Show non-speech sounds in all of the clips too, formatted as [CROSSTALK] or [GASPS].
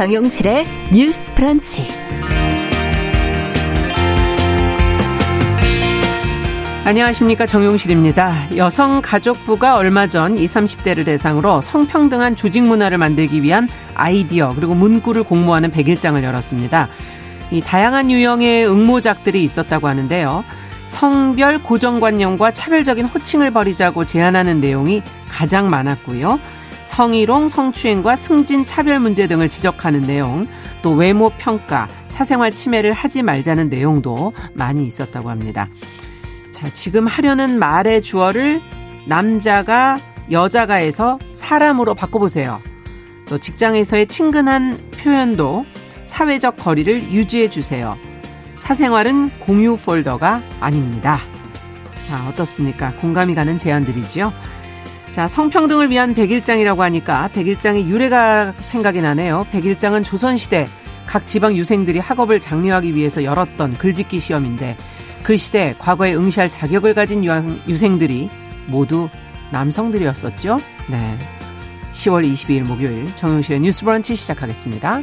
정용실의 뉴스 프런치. 안녕하십니까 정용실입니다. 여성가족부가 얼마 전 20, 30대를 대상으로 성평등한 조직 문화를 만들기 위한 아이디어 그리고 문구를 공모하는 100일장을 열었습니다. 이 다양한 유형의 응모작들이 있었다고 하는데요. 성별 고정관념과 차별적인 호칭을 버리자고 제안하는 내용이 가장 많았고요. 성희롱, 성추행과 승진 차별 문제 등을 지적하는 내용, 또 외모 평가, 사생활 침해를 하지 말자는 내용도 많이 있었다고 합니다. 자, 지금 하려는 말의 주어를 남자가 여자가 해서 사람으로 바꿔보세요. 또 직장에서의 친근한 표현도 사회적 거리를 유지해 주세요. 사생활은 공유 폴더가 아닙니다. 자, 어떻습니까? 공감이 가는 제안들이죠. 자, 성평등을 위한 백일장이라고 하니까 백일장의 유래가 생각이 나네요. 백일장은 조선시대 각 지방 유생들이 학업을 장려하기 위해서 열었던 글짓기 시험인데 그 시대 과거에 응시할 자격을 가진 유생들이 모두 남성들이었었죠. 네. 10월 22일 목요일 정용실의 뉴스 브런치 시작하겠습니다.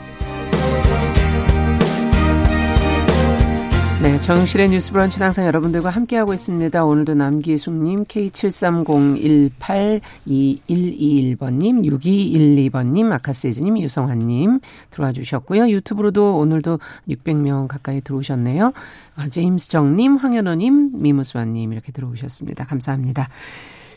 네, 정실의 뉴스 브런치는 항상 여러분들과 함께하고 있습니다. 오늘도 남기숙님, K73018221번님, 6212번님, 아카세즈님, 유성환님 들어와 주셨고요. 유튜브로도 오늘도 600명 가까이 들어오셨네요. 아, 제임스 정님, 황현호님, 미무수아님 이렇게 들어오셨습니다. 감사합니다.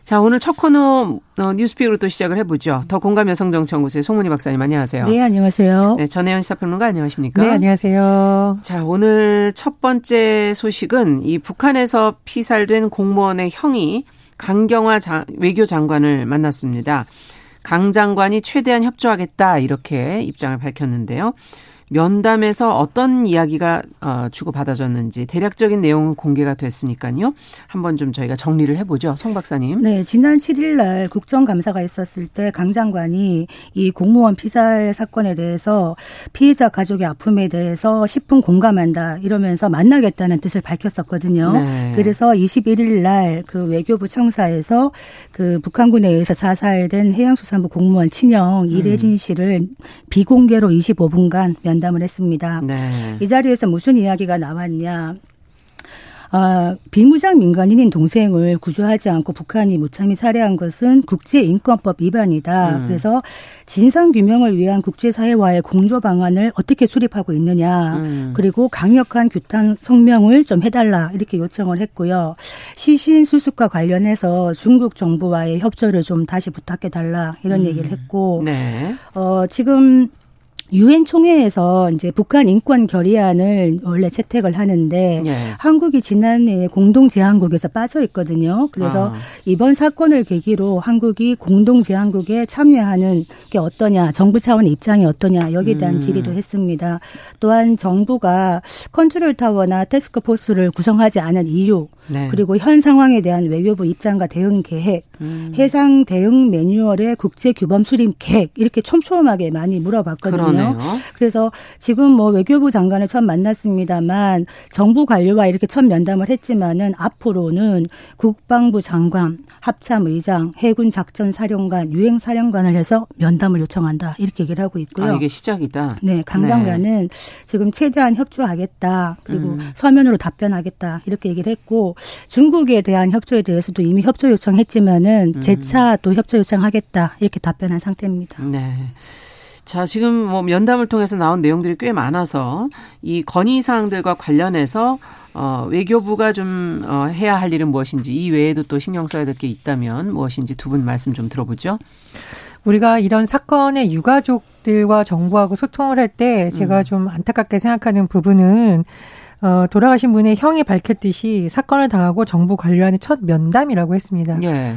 자, 오늘 첫 코너 어, 뉴스픽으로 또 시작을 해보죠. 더 공감 여성정치연구소의 송문희 박사님 안녕하세요. 네, 안녕하세요. 네, 전혜연 시사평론가 안녕하십니까? 네, 안녕하세요. 자, 오늘 첫 번째 소식은 이 북한에서 피살된 공무원의 형이 강경화 장, 외교 장관을 만났습니다. 강 장관이 최대한 협조하겠다 이렇게 입장을 밝혔는데요. 면담에서 어떤 이야기가 어, 주고받아졌는지 대략적인 내용은 공개가 됐으니까요. 한번 좀 저희가 정리를 해보죠. 송 박사님. 네, 지난 7일 날 국정감사가 있었을 때 강 장관이 이 공무원 피살 사건에 대해서 피해자 가족의 아픔에 대해서 10분 공감한다 이러면서 만나겠다는 뜻을 밝혔었거든요. 네. 그래서 21일 날 그 외교부 청사에서 그 북한군에 의해서 사살된 해양수산부 공무원 친형 이래진 씨를 비공개로 25분간 면담 면담을 했습니다. 네. 이 자리에서 무슨 이야기가 나왔냐. 아, 비무장 민간인인 동생을 구조하지 않고 북한이 무참히 살해한 것은 국제인권법 위반이다. 음. 그래서 진상 규명을 위한 국제사회와의 공조 방안을 어떻게 수립하고 있느냐. 음. 그리고 강력한 규탄 성명을 좀 해달라 이렇게 요청을 했고요. 시신 수습과 관련해서 중국 정부와의 협조를 좀 다시 부탁해 달라 이런 음. 얘기를 했고, 네. 어, 지금 유엔 총회에서 이제 북한 인권 결의안을 원래 채택을 하는데 예. 한국이 지난해 공동 제안국에서 빠져 있거든요. 그래서 아. 이번 사건을 계기로 한국이 공동 제안국에 참여하는 게 어떠냐, 정부 차원의 입장이 어떠냐 여기에 대한 음. 질의도 했습니다. 또한 정부가 컨트롤 타워나 테스크 포스를 구성하지 않은 이유 네. 그리고 현 상황에 대한 외교부 입장과 대응 계획, 음. 해상 대응 매뉴얼의 국제 규범 수립 계획 이렇게 촘촘하게 많이 물어봤거든요. 그러네 요. 그래서 지금 뭐 외교부 장관을 처음 만났습니다만 정부 관료와 이렇게 첫 면담을 했지만은 앞으로는 국방부 장관, 합참의장, 해군 작전 사령관, 유행 사령관을 해서 면담을 요청한다 이렇게 얘기를 하고 있고요. 아, 이게 시작이다. 네, 강 네. 장관은 네. 지금 최대한 협조하겠다 그리고 음. 서면으로 답변하겠다 이렇게 얘기를 했고 중국에 대한 협조에 대해서도 이미 협조 요청했지만은 음. 재차 또 협조 요청하겠다 이렇게 답변한 상태입니다. 네. 자, 지금 뭐 면담을 통해서 나온 내용들이 꽤 많아서 이 건의 사항들과 관련해서 어, 외교부가 좀 어, 해야 할 일은 무엇인지 이 외에도 또 신경 써야 될 게 있다면 무엇인지 두 분 말씀 좀 들어보죠. 우리가 이런 사건의 유가족들과 정부하고 소통을 할 때 제가 음. 좀 안타깝게 생각하는 부분은 어, 돌아가신 분의 형이 밝혔듯이 사건을 당하고 정부 관료와의 첫 면담이라고 했습니다. 예.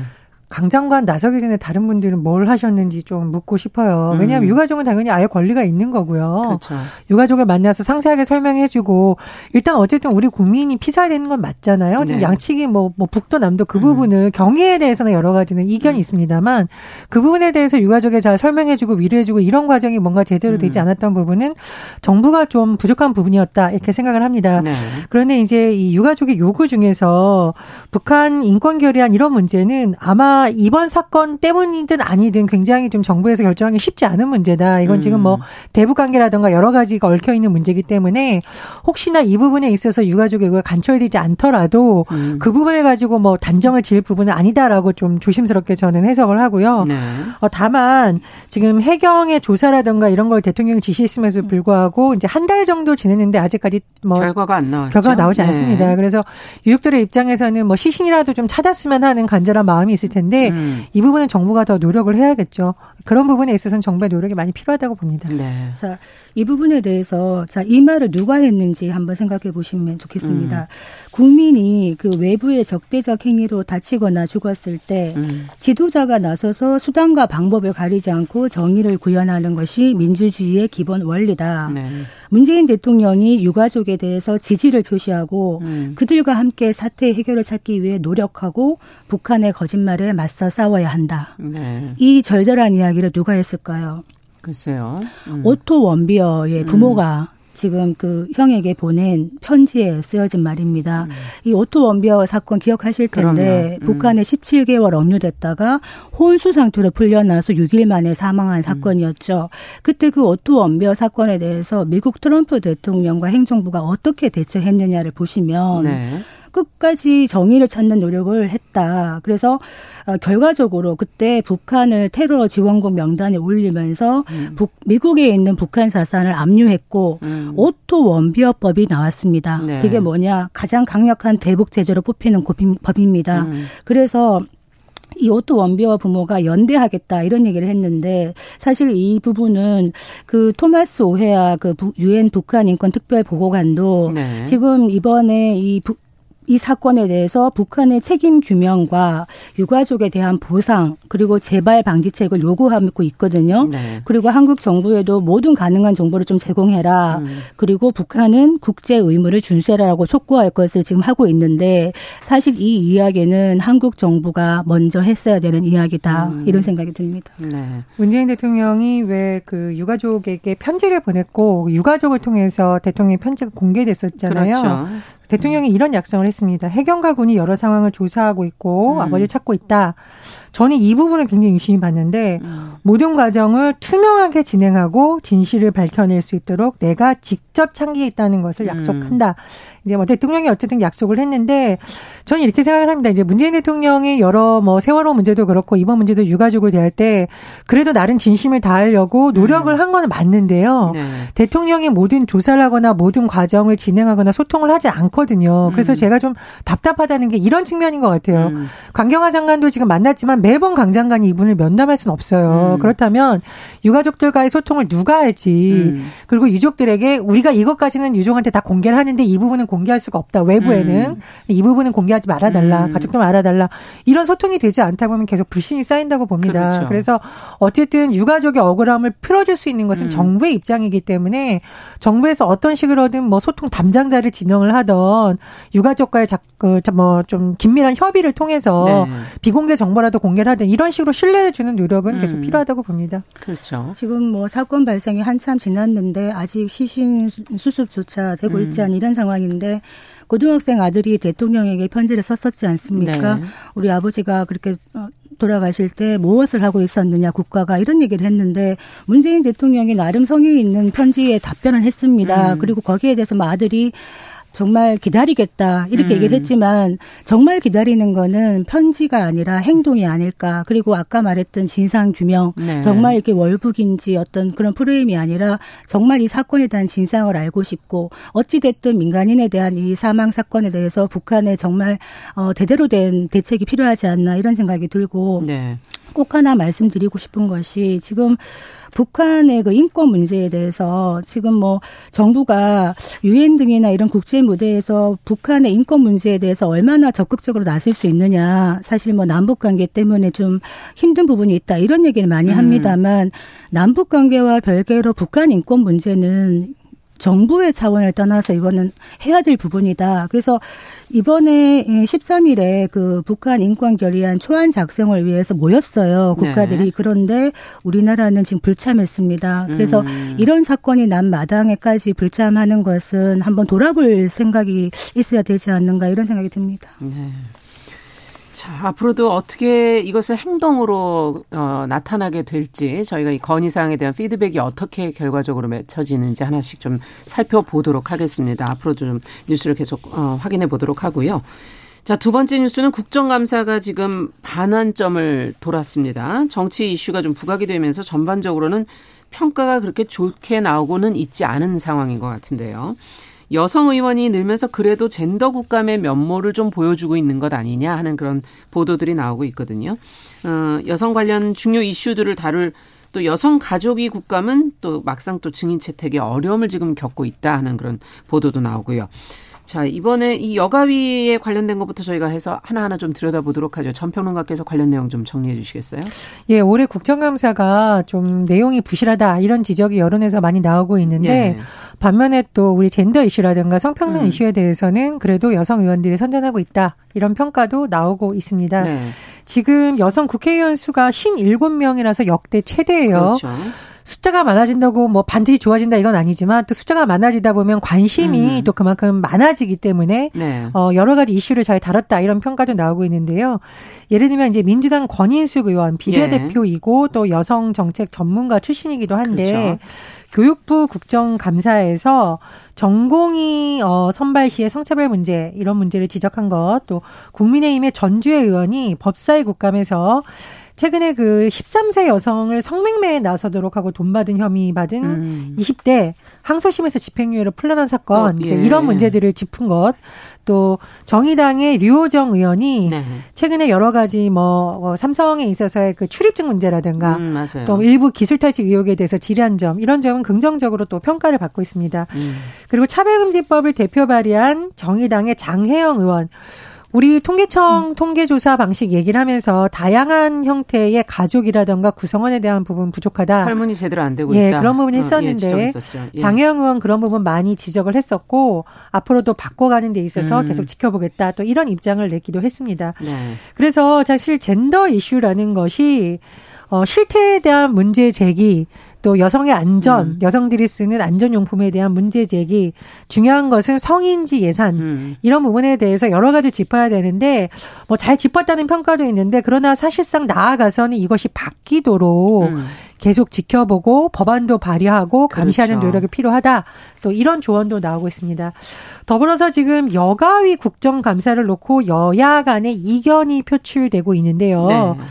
강 장관 나서기 전에 다른 분들은 뭘 하셨는지 좀 묻고 싶어요. 음. 왜냐하면 유가족은 당연히 아예 권리가 있는 거고요. 그렇죠. 유가족을 만나서 상세하게 설명해주고 일단 어쨌든 우리 국민이 피사야 되는 건 맞잖아요. 지금 네. 양측이 뭐, 뭐 북도 남도 그 음. 부분을 경위에 대해서는 여러 가지는 이견이 있습니다만 그 부분에 대해서 유가족에 잘 설명해주고 위로해주고 이런 과정이 뭔가 제대로 되지 음. 않았던 부분은 정부가 좀 부족한 부분이었다 이렇게 생각을 합니다. 네. 그런데 이제 이 유가족의 요구 중에서 북한 인권 결의안 이런 문제는 아마 이번 사건 때문이든 아니든 굉장히 좀 정부에서 결정하기 쉽지 않은 문제다. 이건 지금 뭐 음. 대북 관계라든가 여러 가지가 얽혀 있는 문제이기 때문에 혹시나 이 부분에 있어서 유가족의 요구가 간철되지 않더라도 음. 그 부분을 가지고 뭐 단정을 지을 부분은 아니다라고 좀 조심스럽게 저는 해석을 하고요. 네. 어, 다만 지금 해경의 조사라든가 이런 걸 대통령이 지시했음에도 불구하고 이제 한 달 정도 지냈는데 아직까지 뭐 결과가 안 나왔죠. 결과가 나오지 네. 않습니다. 그래서 유족들의 입장에서는 뭐 시신이라도 좀 찾았으면 하는 간절한 마음이 있을 텐데 음. 이 부분은 정부가 더 노력을 해야겠죠. 그런 부분에 있어서는 정부의 노력이 많이 필요하다고 봅니다. 네. 자, 이 부분에 대해서 자, 이 말을 누가 했는지 한번 생각해 보시면 좋겠습니다. 음. 국민이 그 외부의 적대적 행위로 다치거나 죽었을 때 음. 지도자가 나서서 수단과 방법을 가리지 않고 정의를 구현하는 것이 민주주의의 기본 원리다. 네. 문재인 대통령이 유가족에 대해서 지지를 표시하고 음. 그들과 함께 사태 해결을 찾기 위해 노력하고 북한의 거짓말에 맞서 싸워야 한다. 네. 이 절절한 이야기를 누가 했을까요? 글쎄요. 음. 오토 원비어의 부모가 지금 그 형에게 보낸 편지에 쓰여진 말입니다. 이 오토 원비어 사건 기억하실 텐데 음. 음. 북한에 17개월 억류됐다가 혼수 상태로 풀려나서 6일 만에 음. 사망한 사건이었죠. 그때 그 오토 원비어 사건에 대해서 미국 트럼프 대통령과 행정부가 어떻게 대처했느냐를 보시면 네. 끝까지 정의를 찾는 노력을 했다. 그래서 어, 결과적으로 그때 북한을 테러 지원국 명단에 올리면서 북, 미국에 있는 북한 자산을 압류했고 음. 오토 원비어법이 나왔습니다. 네. 그게 뭐냐 가장 강력한 대북 제재로 뽑히는 법입니다. 음. 그래서 이 오토 원비어 부모가 연대하겠다 이런 얘기를 했는데 사실 이 부분은 그 토마스 오헤아 그 유엔 북한 인권 특별 보고관도 네. 지금 이번에 이 북, 이 사건에 대해서 북한의 책임 규명과 유가족에 대한 보상 그리고 재발 방지책을 요구하고 있거든요. 네. 그리고 한국 정부에도 모든 가능한 정보를 좀 제공해라. 음. 그리고 북한은 국제 의무를 준수해라라고 촉구할 것을 지금 하고 있는데 사실 이 이야기는 한국 정부가 먼저 했어야 되는 이야기다. 음. 이런 생각이 듭니다. 네. 문재인 대통령이 왜 그 유가족에게 편지를 보냈고 유가족을 통해서 대통령의 편지가 공개됐었잖아요. 그렇죠. 대통령이 이런 약속을 했습니다. 해경과 군이 여러 상황을 조사하고 있고 음. 아버지를 찾고 있다. 저는 이 부분을 굉장히 유심히 봤는데 음. 모든 과정을 투명하게 진행하고 진실을 밝혀낼 수 있도록 내가 직 접 참기했다는 것을 음. 약속한다. 이제 뭐 대통령이 어쨌든 약속을 했는데 저는 이렇게 생각을 합니다. 이제 문재인 대통령이 여러 뭐 세월호 문제도 그렇고 이번 문제도 유가족을 대할 때 그래도 나름 진심을 다하려고 노력을 음. 한건 맞는데요. 네. 대통령이 모든 조사를 하거나 모든 과정을 진행하거나 소통을 하지 않거든요. 그래서 음. 제가 좀 답답하다는 게 이런 측면인 것 같아요. 음. 강경화 장관도 지금 만났지만 매번 강 장관이 이분을 면담할 수는 없어요. 음. 그렇다면 유가족들과의 소통을 누가 할지 음. 그리고 유족들에게 우리가 이것까지는 유족한테 다 공개를 하는데 이 부분은 공개할 수가 없다. 외부에는 음. 이 부분은 공개하지 말아달라. 음. 가족들 알아달라. 이런 소통이 되지 않다 보면 계속 불신이 쌓인다고 봅니다. 그렇죠. 그래서 어쨌든 유가족의 억울함을 풀어줄 수 있는 것은 음. 정부의 입장이기 때문에 정부에서 어떤 식으로든 뭐 소통 담당자를 진행을 하던 유가족과의 뭐좀 긴밀한 협의를 통해서 네. 비공개 정보라도 공개를 하든 이런 식으로 신뢰를 주는 노력은 계속 음. 필요하다고 봅니다. 그렇죠. 지금 뭐 사건 발생이 한참 지났는데 아직 시신 수습조차 되고 있지 않은 이런 상황인데 고등학생 아들이 대통령에게 편지를 썼었지 않습니까? 네. 우리 아버지가 그렇게 어, 돌아가실 때 무엇을 하고 있었느냐 국가가 이런 얘기를 했는데 문재인 대통령이 나름 성의 있는 편지에 답변을 했습니다. 음. 그리고 거기에 대해서 뭐 아들이 정말 기다리겠다 이렇게 음. 얘기를 했지만 정말 기다리는 거는 편지가 아니라 행동이 아닐까 그리고 아까 말했던 진상 규명 네. 정말 이렇게 월북인지 어떤 그런 프레임이 아니라 정말 이 사건에 대한 진상을 알고 싶고 어찌 됐든 민간인에 대한 이 사망 사건에 대해서 북한에 정말 어 제대로 된 대책이 필요하지 않나 이런 생각이 들고 네. 꼭 하나 말씀드리고 싶은 것이 지금 북한의 그 인권 문제에 대해서 지금 뭐 정부가 유엔 등이나 이런 국제 무대에서 북한의 인권 문제에 대해서 얼마나 적극적으로 나설 수 있느냐. 사실 뭐 남북 관계 때문에 좀 힘든 부분이 있다. 이런 얘기를 많이 음. 합니다만 남북 관계와 별개로 북한 인권 문제는 정부의 차원을 떠나서 이거는 해야 될 부분이다. 그래서 이번에 13일에 그 북한 인권 결의안 초안 작성을 위해서 모였어요. 국가들이. 네. 그런데 우리나라는 지금 불참했습니다. 그래서 음. 이런 사건이 난 마당에까지 불참하는 것은 한번 돌아볼 생각이 있어야 되지 않는가 이런 생각이 듭니다. 네. 자, 앞으로도 어떻게 이것을 행동으로 어, 나타나게 될지 저희가 이 건의사항에 대한 피드백이 어떻게 결과적으로 맺혀지는지 하나씩 좀 살펴보도록 하겠습니다. 앞으로도 좀 뉴스를 계속 어, 확인해 보도록 하고요. 자, 두 번째 뉴스는 국정감사가 지금 반환점을 돌았습니다. 정치 이슈가 좀 부각이 되면서 전반적으로는 평가가 그렇게 좋게 나오고는 있지 않은 상황인 것 같은데요. 여성 의원이 늘면서 그래도 젠더 국감의 면모를 좀 보여주고 있는 것 아니냐 하는 그런 보도들이 나오고 있거든요. 어, 여성 관련 중요 이슈들을 다룰 또 여성 가족이 국감은 또 막상 또 증인 채택에 어려움을 지금 겪고 있다 하는 그런 보도도 나오고요. 자, 이번에 이 여가위에 관련된 것부터 저희가 해서 하나하나 좀 들여다보도록 하죠. 전평론가께서 관련 내용 좀 정리해 주시겠어요? 예, 올해 국정감사가 좀 내용이 부실하다 이런 지적이 여론에서 많이 나오고 있는데 예. 반면에 또 우리 젠더 이슈라든가 성평등 음. 이슈에 대해서는 그래도 여성 의원들이 선전하고 있다 이런 평가도 나오고 있습니다. 네. 지금 여성 국회의원 수가 57명이라서 역대 최대예요. 그렇죠. 숫자가 많아진다고 뭐 반드시 좋아진다 이건 아니지만 또 숫자가 많아지다 보면 관심이 음. 또 그만큼 많아지기 때문에 네. 어 여러 가지 이슈를 잘 다뤘다 이런 평가도 나오고 있는데요. 예를 들면 이제 민주당 권인숙 의원 비례대표이고 예. 또 여성 정책 전문가 출신이기도 한데 그렇죠. 교육부 국정감사에서 전공이 어 선발 시의 성차별 문제 이런 문제를 지적한 것 또 국민의힘의 전주혜 의원이 법사위 국감에서 최근에 그 13세 여성을 성매매에 나서도록 하고 돈 받은 혐의 받은 음. 20대 항소심에서 집행유예로 풀려난 사건 어, 예. 이제 이런 문제들을 짚은 것. 또 정의당의 류호정 의원이 네. 최근에 여러 가지 뭐 어, 삼성에 있어서의 그 출입증 문제라든가 음, 또 일부 기술 탈취 의혹에 대해서 질의한 점 이런 점은 긍정적으로 또 평가를 받고 있습니다. 음. 그리고 차별금지법을 대표 발의한 정의당의 장혜영 의원 우리 통계청 음. 통계조사 방식 얘기를 하면서 다양한 형태의 가족이라던가 구성원에 대한 부분 부족하다. 설문이 제대로 안 되고 예, 있다. 그런 부분이 어, 있었는데 예, 예. 장혜영 의원 그런 부분 많이 지적을 했었고 앞으로도 바꿔가는 데 있어서 음. 계속 지켜보겠다. 또 이런 입장을 내기도 했습니다. 네. 그래서 사실 젠더 이슈라는 것이 어, 실태에 대한 문제 제기 또 여성의 안전, 음. 여성들이 쓰는 안전용품에 대한 문제 제기, 중요한 것은 성인지 예산, 음. 이런 부분에 대해서 여러 가지 짚어야 되는데, 뭐 잘 짚었다는 평가도 있는데, 그러나 사실상 나아가서는 이것이 바뀌도록 음. 계속 지켜보고 법안도 발의하고 감시하는 그렇죠. 노력이 필요하다. 또 이런 조언도 나오고 있습니다. 더불어서 지금 여가위 국정감사를 놓고 여야 간의 이견이 표출되고 있는데요. 네.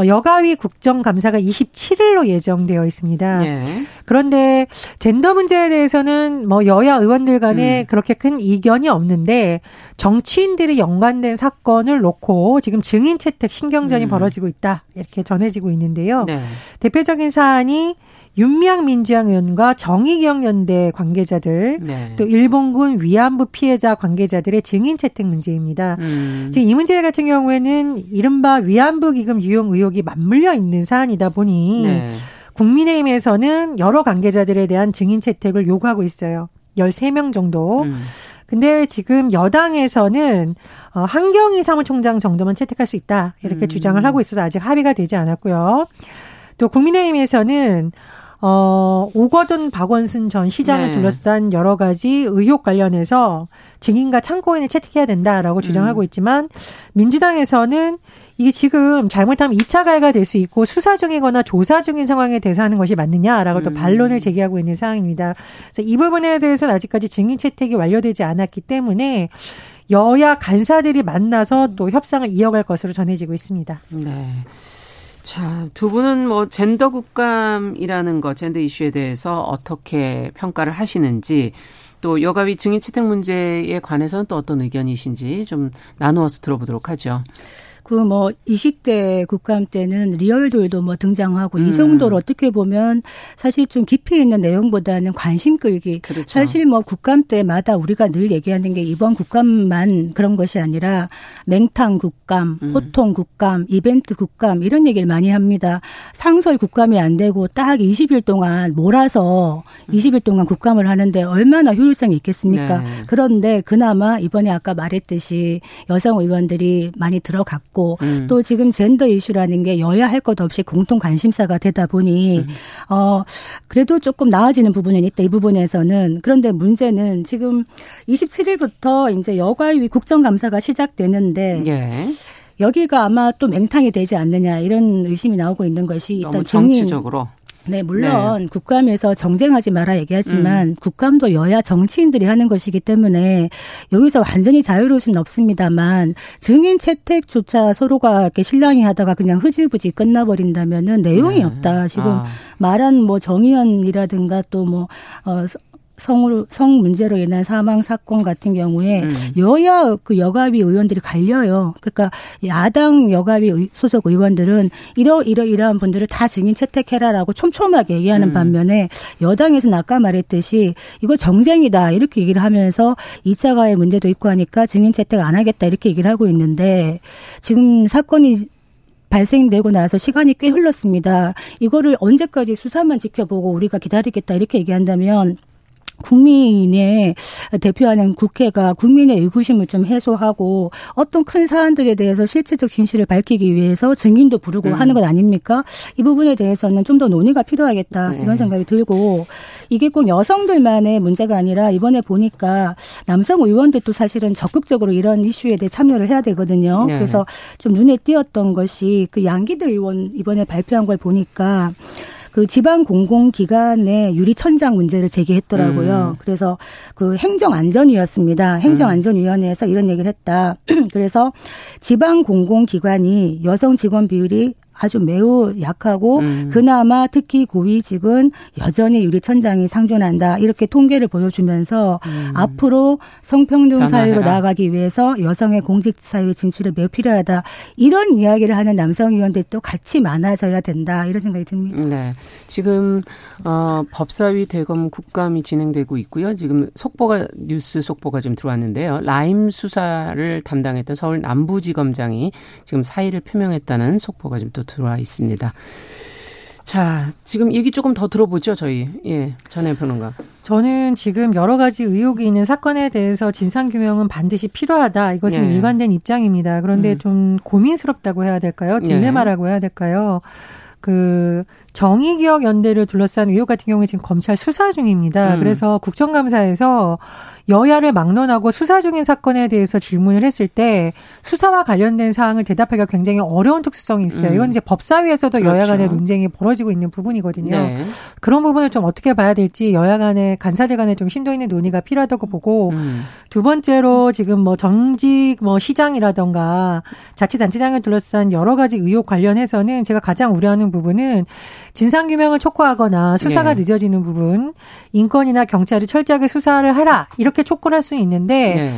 어, 여가위 국정감사가 27일로 예정되어 있습니다. 네. 그런데 젠더 문제에 대해서는 뭐 여야 의원들 간에 음. 그렇게 큰 이견이 없는데 정치인들이 연관된 사건을 놓고 지금 증인 채택 신경전이 음. 벌어지고 있다. 이렇게 전해지고 있는데요. 네. 대표적인 사안이 윤미향 민주당 의원과 정의경 연대 관계자들 네. 또 일본군 위안부 피해자 관계자들의 증인 채택 문제입니다. 음. 지금 이 문제 같은 경우에는 이른바 위안부 기금 유용 의혹이 맞물려 있는 사안이다 보니 네. 국민의힘에서는 여러 관계자들에 대한 증인 채택을 요구하고 있어요. 13명 정도. 음. 근데 지금 여당에서는 어, 한경희 사무총장 정도만 채택할 수 있다. 이렇게 음. 주장을 하고 있어서 아직 합의가 되지 않았고요. 또 국민의힘에서는 어, 오거돈 박원순 전 시장을 네. 둘러싼 여러 가지 의혹 관련해서 증인과 참고인을 채택해야 된다라고 주장하고 음. 있지만 민주당에서는 이게 지금 잘못하면 2차 가해가 될 수 있고 수사 중이거나 조사 중인 상황에 대해서 하는 것이 맞느냐라고 음. 또 반론을 제기하고 있는 상황입니다. 그래서 이 부분에 대해서는 아직까지 증인 채택이 완료되지 않았기 때문에 여야 간사들이 만나서 또 협상을 이어갈 것으로 전해지고 있습니다. 네. 자, 두 분은 뭐 젠더 국감이라는 것, 젠더 이슈에 대해서 어떻게 평가를 하시는지 또 여가위 증인 채택 문제에 관해서는 또 어떤 의견이신지 좀 나누어서 들어보도록 하죠. 그뭐 20대 국감 때는 리얼들도 뭐 등장하고 음. 이 정도로 어떻게 보면 사실 좀 깊이 있는 내용보다는 관심 끌기. 그렇죠. 사실 뭐 국감 때마다 우리가 늘 얘기하는 게 이번 국감만 그런 것이 아니라 맹탕 국감, 음. 호통 국감, 이벤트 국감 이런 얘기를 많이 합니다. 상설 국감이 안 되고 딱 20일 동안 몰아서 20일 동안 국감을 하는데 얼마나 효율성이 있겠습니까? 네. 그런데 그나마 이번에 아까 말했듯이 여성 의원들이 많이 들어갔고 음. 또 지금 젠더 이슈라는 게 여야 할 것 없이 공통 관심사가 되다 보니 음. 어 그래도 조금 나아지는 부분은 있다 이 부분에서는 그런데 문제는 지금 27일부터 이제 여가위 국정감사가 시작되는데 예. 여기가 아마 또 맹탕이 되지 않느냐 이런 의심이 나오고 있는 것이 일단 정치적으로 네, 물론 네. 국감에서 정쟁하지 마라 얘기하지만 음. 국감도 여야 정치인들이 하는 것이기 때문에 여기서 완전히 자유로울 수는 없습니다만 증인 채택조차 서로가 이렇게 실랑이 하다가 그냥 흐지부지 끝나버린다면은 내용이 네. 없다. 지금 아. 말한 뭐 정의연이라든가 또뭐 어, 성으로 성 문제로 인한 사망 사건 같은 경우에 음. 여야 그 여가위 의원들이 갈려요. 그러니까 야당 여가위 소속 의원들은 이러 이러 이러한 분들을 다 증인 채택해라라고 촘촘하게 얘기하는 음. 반면에 여당에서는 아까 말했듯이 이거 정쟁이다 이렇게 얘기를 하면서 2차 가해 문제도 있고 하니까 증인 채택 안 하겠다 이렇게 얘기를 하고 있는데 지금 사건이 발생되고 나서 시간이 꽤 흘렀습니다. 이거를 언제까지 수사만 지켜보고 우리가 기다리겠다 이렇게 얘기한다면 국민의 대표하는 국회가 국민의 의구심을 좀 해소하고 어떤 큰 사안들에 대해서 실체적 진실을 밝히기 위해서 증인도 부르고 음. 하는 것 아닙니까? 이 부분에 대해서는 좀 더 논의가 필요하겠다 네. 이런 생각이 들고 이게 꼭 여성들만의 문제가 아니라 이번에 보니까 남성 의원들도 사실은 적극적으로 이런 이슈에 대해 참여를 해야 되거든요. 네. 그래서 좀 눈에 띄었던 것이 그 양기대 의원 이번에 발표한 걸 보니까 그 지방 공공기관의 유리 천장 문제를 제기했더라고요. 음. 그래서 그 행정안전위였습니다. 행정안전위원회에서 이런 얘기를 했다. [CLEARS THROAT] 그래서 지방 공공기관이 여성 직원 비율이 아주 매우 약하고 음. 그나마 특히 고위직은 여전히 유리천장이 상존한다 이렇게 통계를 보여주면서 음. 앞으로 성평등 사회로 나아가기 위해서 여성의 공직 사회 진출이 매우 필요하다 이런 이야기를 하는 남성 의원들도 같이 많아져야 된다 이런 생각이 듭니다. 네, 지금 어, 법사위 대검 국감이 진행되고 있고요. 지금 속보가 뉴스 속보가 좀 들어왔는데요. 라임 수사를 담당했던 서울 남부지검장이 지금 사의를 표명했다는 속보가 좀또 들어와 있습니다. 자, 지금 얘기 조금 더 들어보죠, 저희. 예, 전해 평론가. 저는 지금 여러 가지 의혹이 있는 사건에 대해서 진상규명은 반드시 필요하다. 이것은 예. 일관된 입장입니다. 그런데 음. 좀 고민스럽다고 해야 될까요? 예. 딜레마라고 해야 될까요? 그 정의기억 연대를 둘러싼 의혹 같은 경우에 지금 검찰 수사 중입니다. 음. 그래서 국정감사에서 여야를 막론하고 수사 중인 사건에 대해서 질문을 했을 때 수사와 관련된 사항을 대답하기가 굉장히 어려운 특수성이 있어요. 음. 이건 이제 법사위에서도 그렇죠. 여야 간의 논쟁이 벌어지고 있는 부분이거든요. 네. 그런 부분을 좀 어떻게 봐야 될지 여야 간의 간사들 간에 좀 심도 있는 논의가 필요하다고 보고 음. 두 번째로 지금 뭐 정직 뭐 시장이라던가 자치단체장을 둘러싼 여러 가지 의혹 관련해서는 제가 가장 우려하는 부분은 진상규명을 촉구하거나 수사가 네. 늦어지는 부분, 인권이나 경찰이 철저하게 수사를 하라 이렇게 촉구를 할수 있는데 네.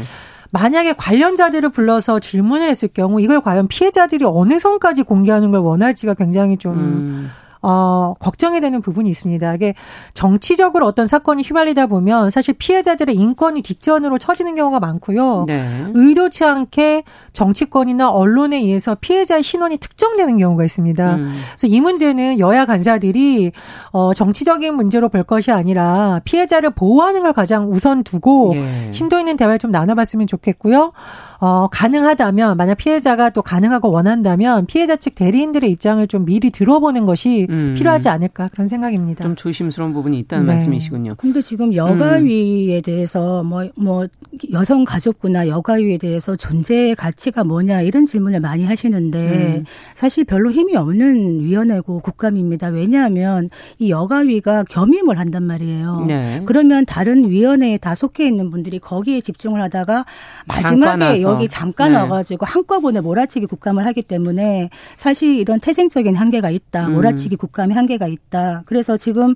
만약에 관련자들을 불러서 질문을 했을 경우 이걸 과연 피해자들이 어느 선까지 공개하는 걸 원할지가 굉장히 좀 음. 어, 걱정이 되는 부분이 있습니다. 이게 정치적으로 어떤 사건이 휘말리다 보면 사실 피해자들의 인권이 뒷전으로 처지는 경우가 많고요. 네. 의도치 않게 정치권이나 언론에 의해서 피해자의 신원이 특정되는 경우가 있습니다. 음. 그래서 이 문제는 여야 간사들이 어, 정치적인 문제로 볼 것이 아니라 피해자를 보호하는 걸 가장 우선 두고 예. 심도 있는 대화를 좀 나눠봤으면 좋겠고요. 어, 가능하다면 만약 피해자가 또 가능하고 원한다면 피해자 측 대리인들의 입장을 좀 미리 들어보는 것이 음. 필요하지 않을까 그런 생각입니다. 좀 조심스러운 부분이 있다는 네. 말씀이시군요. 근데 지금 여가위에 음. 대해서 뭐, 뭐, 여성 가족부나 여가위에 대해서 존재의 가치가 뭐냐 이런 질문을 많이 하시는데 음. 사실 별로 힘이 없는 위원회고 국감입니다. 왜냐하면 이 여가위가 겸임을 한단 말이에요. 네. 그러면 다른 위원회에 다 속해 있는 분들이 거기에 집중을 하다가 마지막에 여기 잠깐 네. 와가지고 한꺼번에 몰아치기 국감을 하기 때문에 사실 이런 태생적인 한계가 있다. 음. 몰아치기 국감의 한계가 있다. 그래서 지금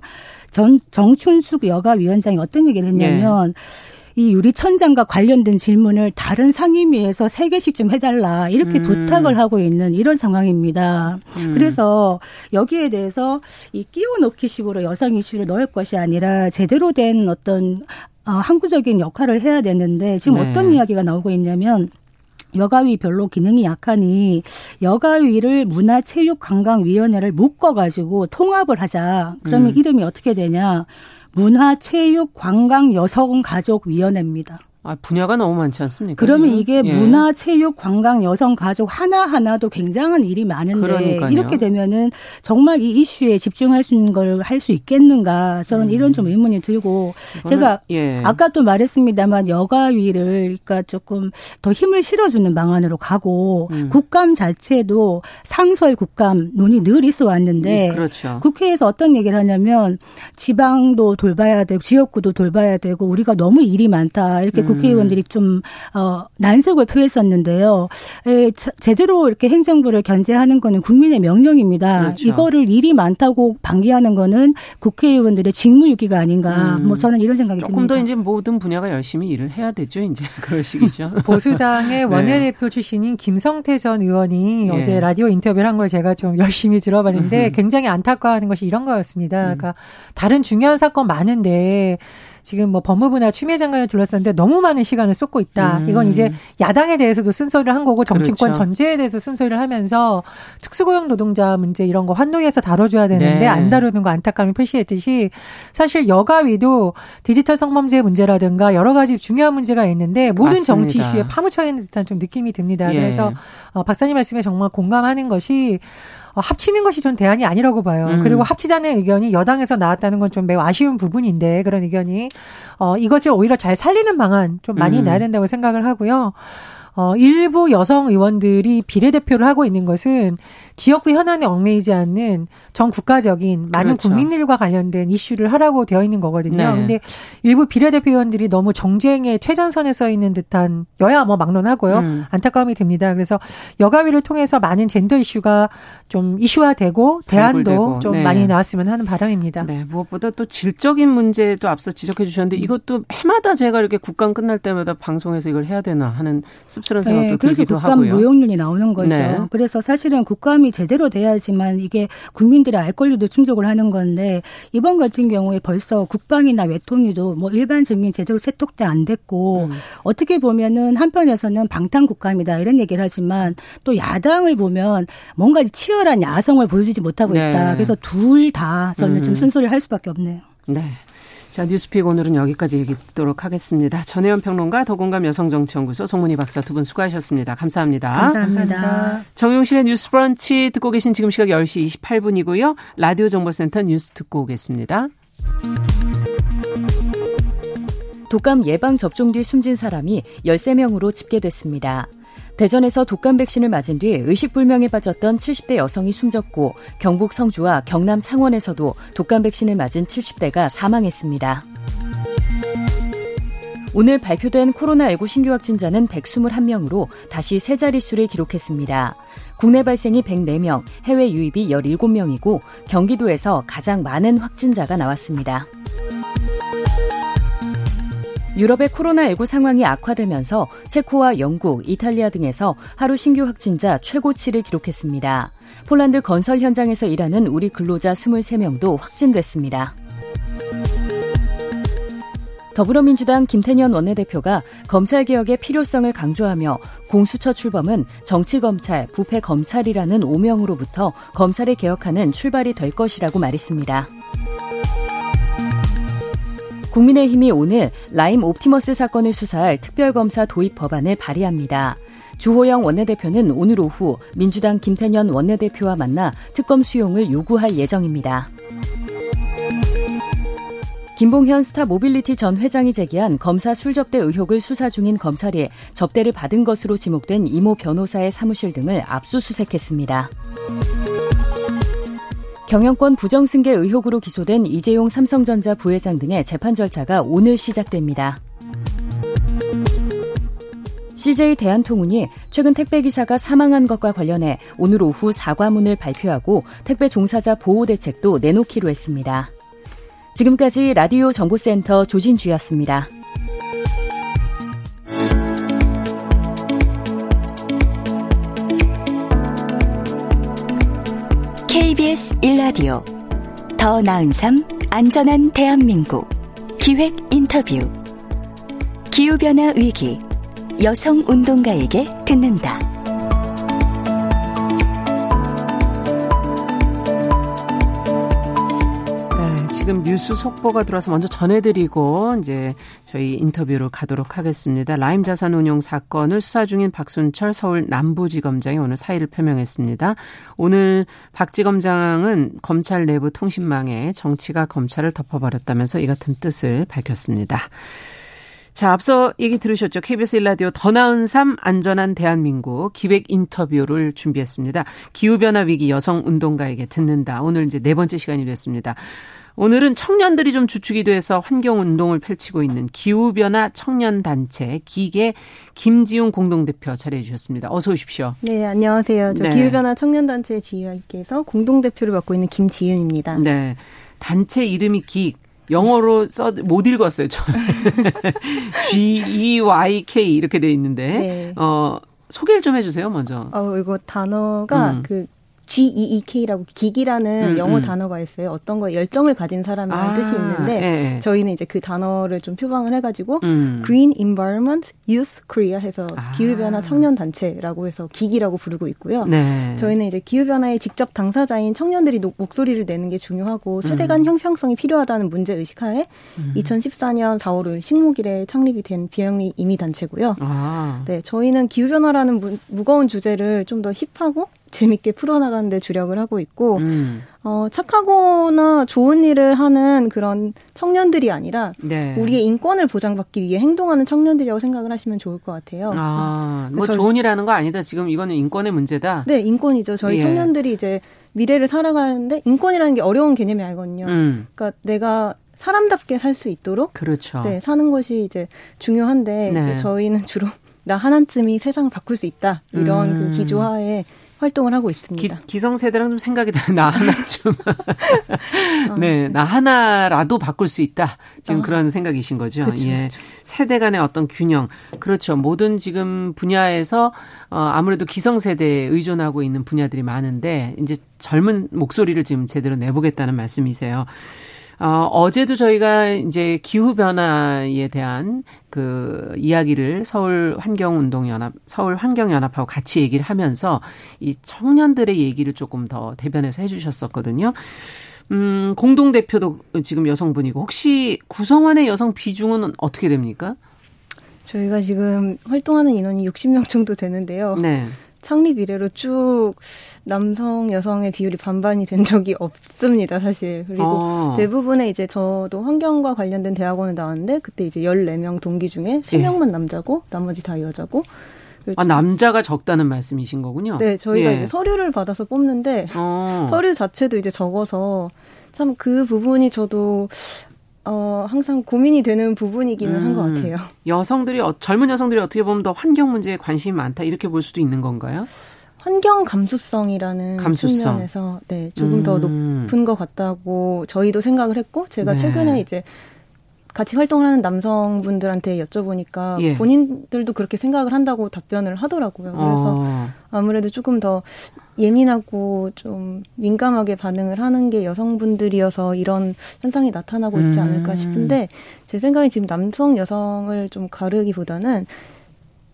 전 정춘숙 여가위원장이 어떤 얘기를 했냐면 네. 이 유리천장과 관련된 질문을 다른 상임위에서 세 개씩 좀 해달라 이렇게 음. 부탁을 하고 있는 이런 상황입니다. 음. 그래서 여기에 대해서 이 끼워넣기식으로 여성 이슈를 넣을 것이 아니라 제대로 된 어떤 어, 항구적인 역할을 해야 되는데 지금 네. 어떤 이야기가 나오고 있냐면 여가위 별로 기능이 약하니 여가위를 문화체육관광위원회를 묶어가지고 통합을 하자. 그러면 음. 이름이 어떻게 되냐? 문화체육관광여성가족위원회입니다. 아, 분야가 너무 많지 않습니까? 그러면 이게 예. 문화, 체육, 관광, 여성, 가족 하나하나도 굉장한 일이 많은데 그러니까요. 이렇게 되면은 정말 이 이슈에 집중할 수 있는 걸 할 수 있겠는가 저는 음. 이런 좀 의문이 들고 제가 예. 아까 또 말했습니다만 여가위를 그러니까 조금 더 힘을 실어주는 방안으로 가고 음. 국감 자체도 상설 국감 논의 늘 있어 왔는데 예, 그렇죠. 국회에서 어떤 얘기를 하냐면 지방도 돌봐야 되고 지역구도 돌봐야 되고 우리가 너무 일이 많다 이렇게 음. 국회의원들이 좀 어, 난색을 표했었는데요. 에, 제대로 이렇게 행정부를 견제하는 거는 국민의 명령입니다. 그렇죠. 이거를 일이 많다고 방기하는 거는 국회의원들의 직무유기가 아닌가. 음. 뭐 저는 이런 생각이 조금 듭니다. 더 이제 모든 분야가 열심히 일을 해야 되죠. 이제 [LAUGHS] 그럴 시기죠. [LAUGHS] 보수당의 네. 원내대표 출신인 김성태 전 의원이 네. 어제 라디오 인터뷰를 한 걸 제가 좀 [LAUGHS] 열심히 들어봤는데 음. 굉장히 안타까워하는 것이 이런 거였습니다. 음. 그러니까 다른 중요한 사건 많은데 지금 뭐 법무부나 추미애 장관을 둘러쌌는데 너무 많은 시간을 쏟고 있다. 음. 이건 이제 야당에 대해서도 쓴소리를 한 거고 정치권 그렇죠. 전체에 대해서 쓴소리를 하면서 특수고용 노동자 문제 이런 거 환노위에서 다뤄줘야 되는데 네. 안 다루는 거 안타까움을 표시했듯이 사실 여가위도 디지털 성범죄 문제라든가 여러 가지 중요한 문제가 있는데 모든 맞습니다. 정치 이슈에 파묻혀 있는 듯한 좀 느낌이 듭니다. 예. 그래서 어, 박사님 말씀에 정말 공감하는 것이 어, 합치는 것이 전 대안이 아니라고 봐요. 음. 그리고 합치자는 의견이 여당에서 나왔다는 건 좀 매우 아쉬운 부분인데 그런 의견이 어 이것을 오히려 잘 살리는 방안 좀 많이 음. 나야 된다고 생각을 하고요. 어, 일부 여성 의원들이 비례대표를 하고 있는 것은 지역구 현안에 얽매이지 않는 전 국가적인 많은 그렇죠. 국민들과 관련된 이슈를 하라고 되어 있는 거거든요. 네. 근데 일부 비례대표 의원들이 너무 정쟁의 최전선에 서 있는 듯한 여야 뭐 막론하고요. 음. 안타까움이 듭니다. 그래서 여가위를 통해서 많은 젠더 이슈가 좀 이슈화되고 대안도 좀 네. 많이 나왔으면 하는 바람입니다. 네, 무엇보다 또 질적인 문제도 앞서 지적해 주셨는데 이것도 해마다 제가 이렇게 국감 끝날 때마다 방송에서 이걸 해야 되나 하는 습 씁쓸한 생각도 네, 그래서 들기도 국감 하고요. 무용론이 나오는 거죠. 네. 그래서 사실은 국감이 제대로 돼야지만 이게 국민들의 알 권리도 충족을 하는 건데 이번 같은 경우에 벌써 국방이나 외통위도 뭐 일반 증민 제대로 세톡도 안 됐고 음. 어떻게 보면은 한편에서는 방탄 국감이다 이런 얘기를 하지만 또 야당을 보면 뭔가 치열한 야성을 보여주지 못하고 있다. 네. 그래서 둘 다 저는 음. 좀 쓴소리를 할 수밖에 없네요. 네. 자, 뉴스픽 오늘은 여기까지 얘기 듣도록 하겠습니다. 전혜연 평론가, 더공감 여성정치연구소 송문희 박사 두 분 수고하셨습니다. 감사합니다. 감사합니다. 정용실의 뉴스 브런치 듣고 계신 지금 시각 10시 28분이고요. 라디오 정보센터 뉴스 듣고 오겠습니다. 독감 예방 접종 뒤 숨진 사람이 13명으로 집계됐습니다. 대전에서 독감 백신을 맞은 뒤 의식불명에 빠졌던 70대 여성이 숨졌고 경북 성주와 경남 창원에서도 독감 백신을 맞은 70대가 사망했습니다. 오늘 발표된 코로나19 신규 확진자는 121명으로 다시 세 자릿수를 기록했습니다. 국내 발생이 104명, 해외 유입이 17명이고 경기도에서 가장 많은 확진자가 나왔습니다. 유럽의 코로나19 상황이 악화되면서 체코와 영국, 이탈리아 등에서 하루 신규 확진자 최고치를 기록했습니다. 폴란드 건설 현장에서 일하는 우리 근로자 23명도 확진됐습니다. 더불어민주당 김태년 원내대표가 검찰개혁의 필요성을 강조하며 공수처 출범은 정치검찰, 부패검찰이라는 오명으로부터 검찰을 개혁하는 출발이 될 것이라고 말했습니다. 국민의힘이 오늘 라임 옵티머스 사건을 수사할 특별검사 도입 법안을 발의합니다. 주호영 원내대표는 오늘 오후 민주당 김태년 원내대표와 만나 특검 수용을 요구할 예정입니다. 김봉현 스타 모빌리티 전 회장이 제기한 검사 술접대 의혹을 수사 중인 검찰이 접대를 받은 것으로 지목된 이모 변호사의 사무실 등을 압수수색했습니다. 경영권 부정승계 의혹으로 기소된 이재용 삼성전자 부회장 등의 재판 절차가 오늘 시작됩니다. CJ 대한통운이 최근 택배기사가 사망한 것과 관련해 오늘 오후 사과문을 발표하고 택배 종사자 보호 대책도 내놓기로 했습니다. 지금까지 라디오 정보센터 조진주였습니다. KBS 1라디오. 더 나은 삶 안전한 대한민국. 기획 인터뷰. 기후변화 위기. 여성 운동가에게 듣는다. 지금 뉴스 속보가 들어와서 먼저 전해드리고 이제 저희 인터뷰로 가도록 하겠습니다. 라임 자산 운용 사건을 수사 중인 박순철 서울 남부지검장이 오늘 사의를 표명했습니다. 오늘 박 지검장은 검찰 내부 통신망에 정치가 검찰을 덮어버렸다면서 이 같은 뜻을 밝혔습니다. 자, 앞서 얘기 들으셨죠? KBS 일라디오 더 나은 삶 안전한 대한민국 기획 인터뷰를 준비했습니다. 기후변화 위기 여성 운동가에게 듣는다. 오늘 이제 네 번째 시간이 됐습니다. 오늘은 청년들이 좀 주축이 돼서 환경 운동을 펼치고 있는 기후 변화 청년 단체 기계 김지웅 공동대표 자리해 주셨습니다. 어서 오십시오. 네, 안녕하세요. 저 네. 기후 변화 청년 단체 지휘학께서 공동대표를 맡고 있는 김지윤입니다. 네. 단체 이름이 기 영어로 써 못 읽었어요. 저 [LAUGHS] G E Y K 이렇게 돼 있는데 네. 어 소개를 좀 해주세요 먼저. 어 이거 단어가 음. 그 GEEK라고 기기라는 음, 영어 음. 단어가 있어요. 어떤 거에 열정을 가진 사람이라는 아, 뜻이 있는데 예. 저희는 이제 그 단어를 좀 표방을 해가지고 음. Green Environment Youth Korea 해서 아. 기후변화 청년 단체라고 해서 기기라고 부르고 있고요. 네. 저희는 이제 기후변화의 직접 당사자인 청년들이 목소리를 내는 게 중요하고 세대 간 음. 형평성이 필요하다는 문제 의식하에 2014년 4월 5일 식목일에 창립이 된 비영리 이미 단체고요. 아. 네, 저희는 기후변화라는 무, 무거운 주제를 좀 더 힙하고 재밌게 풀어나가는 데 주력을 하고 있고 음. 어, 착하거나 좋은 일을 하는 그런 청년들이 아니라 네. 우리의 인권을 보장받기 위해 행동하는 청년들이라고 생각을 하시면 좋을 것 같아요. 아, 뭐 좋은 일하는 거 아니다. 지금 이거는 인권의 문제다. 네, 인권이죠. 저희 예. 청년들이 이제 미래를 살아가는데 인권이라는 게 어려운 개념이 아니거든요. 음. 그러니까 내가 사람답게 살 수 있도록 그렇죠. 네, 사는 것이 이제 중요한데 네. 이제 저희는 주로 나 하나쯤이 세상을 바꿀 수 있다 이런 그 음. 그 기조하에 활동을 하고 있습니다. 기, 성세대랑 좀 생각이 다른 나 하나 좀. [LAUGHS] 네, 나 하나라도 바꿀 수 있다. 지금 어. 그런 생각이신 거죠. 그렇죠, 예. 그렇죠. 세대 간의 어떤 균형. 그렇죠. 모든 지금 분야에서 어, 아무래도 기성세대에 의존하고 있는 분야들이 많은데 이제 젊은 목소리를 지금 제대로 내보겠다는 말씀이세요. 어, 어제도 저희가 이제 기후 변화에 대한 그 이야기를 서울 환경 운동 연합, 서울 환경 연합하고 같이 얘기를 하면서 이 청년들의 얘기를 조금 더 대변해서 해 주셨었거든요. 음, 공동 대표도 지금 여성분이고 혹시 구성원의 여성 비중은 어떻게 됩니까? 저희가 지금 활동하는 인원이 60명 정도 되는데요. 네. 창립 이래로 쭉 남성 여성의 비율이 반반이 된 적이 없습니다, 사실. 그리고 어. 대부분의 이제 저도 환경과 관련된 대학원을 나왔는데 그때 이제 14명 동기 중에 3명만 예. 남자고 나머지 다 여자고 아, 남자가 적다는 말씀이신 거군요. 네, 저희가 예. 이제 서류를 받아서 뽑는데 어. 서류 자체도 이제 적어서 참 그 부분이 저도 어, 항상 고민이 되는 부분이기는 음, 한것 같아요. 여성들이, 어, 젊은 여성들이 어떻게 보면 더 환경 문제에 관심이 많다, 이렇게 볼 수도 있는 건가요? 환경 감수성이라는 감수성. 측면에서 네, 조금 음. 더 높은 것 같다고 저희도 생각을 했고, 제가 네. 최근에 이제 같이 활동을 하는 남성분들한테 여쭤보니까 예. 본인들도 그렇게 생각을 한다고 답변을 하더라고요. 그래서 어. 아무래도 조금 더 예민하고 좀 민감하게 반응을 하는 게 여성분들이어서 이런 현상이 나타나고 있지 않을까 음. 싶은데 제 생각에 지금 남성 여성을 좀 가르기보다는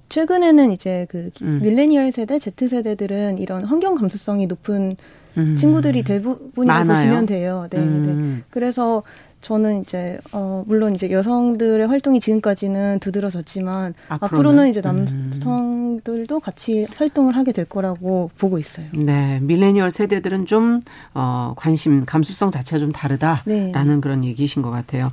최근에는 이제 그 음. 밀레니얼 세대, Z 세대들은 이런 환경 감수성이 높은 음. 친구들이 대부분이라고 보시면 돼요. 네, 네. 음. 네. 그래서 저는 이제 어 물론 이제 여성들의 활동이 지금까지는 두드러졌지만 앞으로는, 앞으로는 이제 음. 남성들도 같이 활동을 하게 될 거라고 보고 있어요. 네, 밀레니얼 세대들은 좀 어 관심 감수성 자체가 좀 다르다라는 네. 그런 얘기신 것 같아요.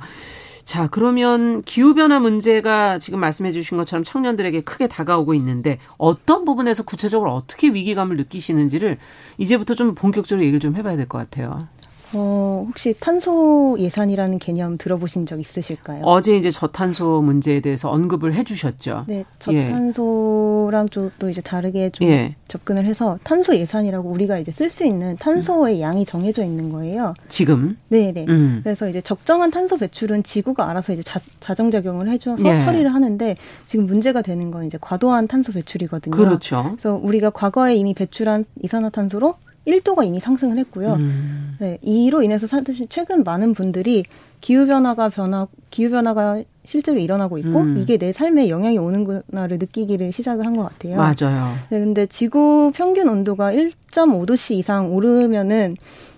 자, 그러면 기후변화 문제가 지금 말씀해 주신 것처럼 청년들에게 크게 다가오고 있는데 어떤 부분에서 구체적으로 어떻게 위기감을 느끼시는지를 이제부터 좀 본격적으로 얘기를 좀 해봐야 될 것 같아요. 어, 혹시 탄소 예산이라는 개념 들어보신 적 있으실까요? 어제 이제 저탄소 문제에 대해서 언급을 해 주셨죠. 네, 예. 저탄소랑 예. 또 이제 다르게 좀 예. 접근을 해서 탄소 예산이라고 우리가 이제 쓸 수 있는 탄소의 음. 양이 정해져 있는 거예요. 지금? 네, 네. 음. 그래서 이제 적정한 탄소 배출은 지구가 알아서 이제 자, 자정작용을 해줘서 예. 처리를 하는데 지금 문제가 되는 건 이제 과도한 탄소 배출이거든요. 그렇죠. 그래서 우리가 과거에 이미 배출한 이산화탄소로 1도가 이미 상승을 했고요. 음. 네, 이로 인해서 사실 최근 많은 분들이 기후 변화가 변화 기후 변화가 실제로 일어나고 있고 음. 이게 내 삶에 영향이 오는구나를 느끼기를 시작을 한 것 같아요. 맞아요. 네, 근데 지구 평균 온도가 1.5도씨 이상 오르면은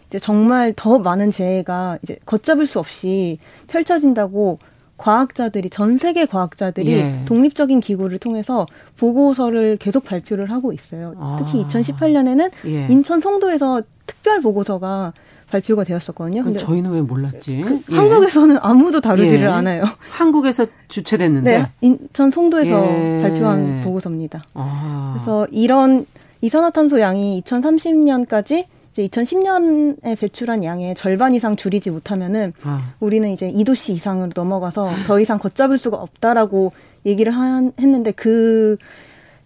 이제 정말 더 많은 재해가 이제 걷잡을 수 없이 펼쳐진다고 과학자들이 전 세계 과학자들이 예. 독립적인 기구를 통해서 보고서를 계속 발표를 하고 있어요. 아. 특히 2018년에는 예. 인천 송도에서 특별 보고서가 발표가 되었었거든요. 근데 저희는 왜 몰랐지? 그 예. 한국에서는 아무도 다루지를 예. 않아요. 한국에서 주최됐는데 네, 인천 송도에서 예. 발표한 보고서입니다. 아. 그래서 이런 이산화탄소 양이 2030년까지 이제 2010년에 배출한 양의 절반 이상 줄이지 못하면은 아. 우리는 이제 2도씨 이상으로 넘어가서 더 이상 걷잡을 수가 없다라고 얘기를 한, 했는데 그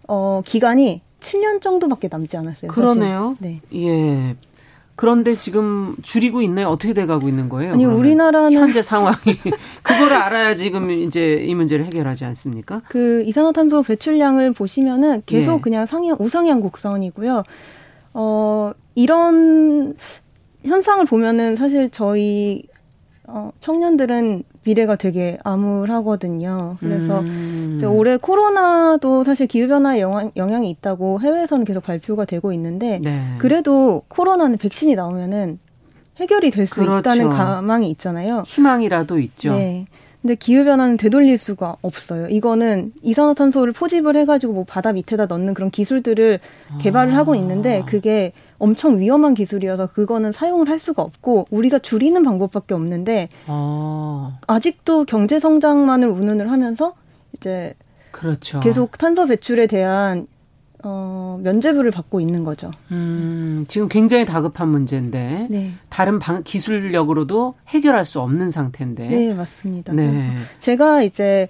어, 기간이 7년 정도밖에 남지 않았어요. 그러네요. 사실. 네. 예. 그런데 지금 줄이고 있나요? 어떻게 돼가고 있는 거예요? 아니 우리나라는 현재 상황이 [LAUGHS] 그거를 알아야 지금 이제 이 문제를 해결하지 않습니까? 그 이산화탄소 배출량을 보시면은 계속 예. 그냥 상향 우상향 곡선이고요. 어 이런 현상을 보면은 사실 저희 어, 청년들은 미래가 되게 암울하거든요. 그래서 음. 올해 코로나도 사실 기후변화에 영향, 영향이 있다고 해외에서는 계속 발표가 되고 있는데 네. 그래도 코로나는 백신이 나오면은 해결이 될수 그렇죠. 있다는 가망이 있잖아요. 희망이라도 있죠. 네. 근데 기후 변화는 되돌릴 수가 없어요. 이거는 이산화탄소를 포집을 해가지고 뭐 바다 밑에다 넣는 그런 기술들을 개발을 아. 하고 있는데 그게 엄청 위험한 기술이어서 그거는 사용을 할 수가 없고 우리가 줄이는 방법밖에 없는데 아. 아직도 경제 성장만을 운운을 하면서 이제 그렇죠. 계속 탄소 배출에 대한 어, 면제부를 받고 있는 거죠. 음, 지금 굉장히 다급한 문제인데 네. 다른 방, 기술력으로도 해결할 수 없는 상태인데. 네, 맞습니다. 네. 제가 이제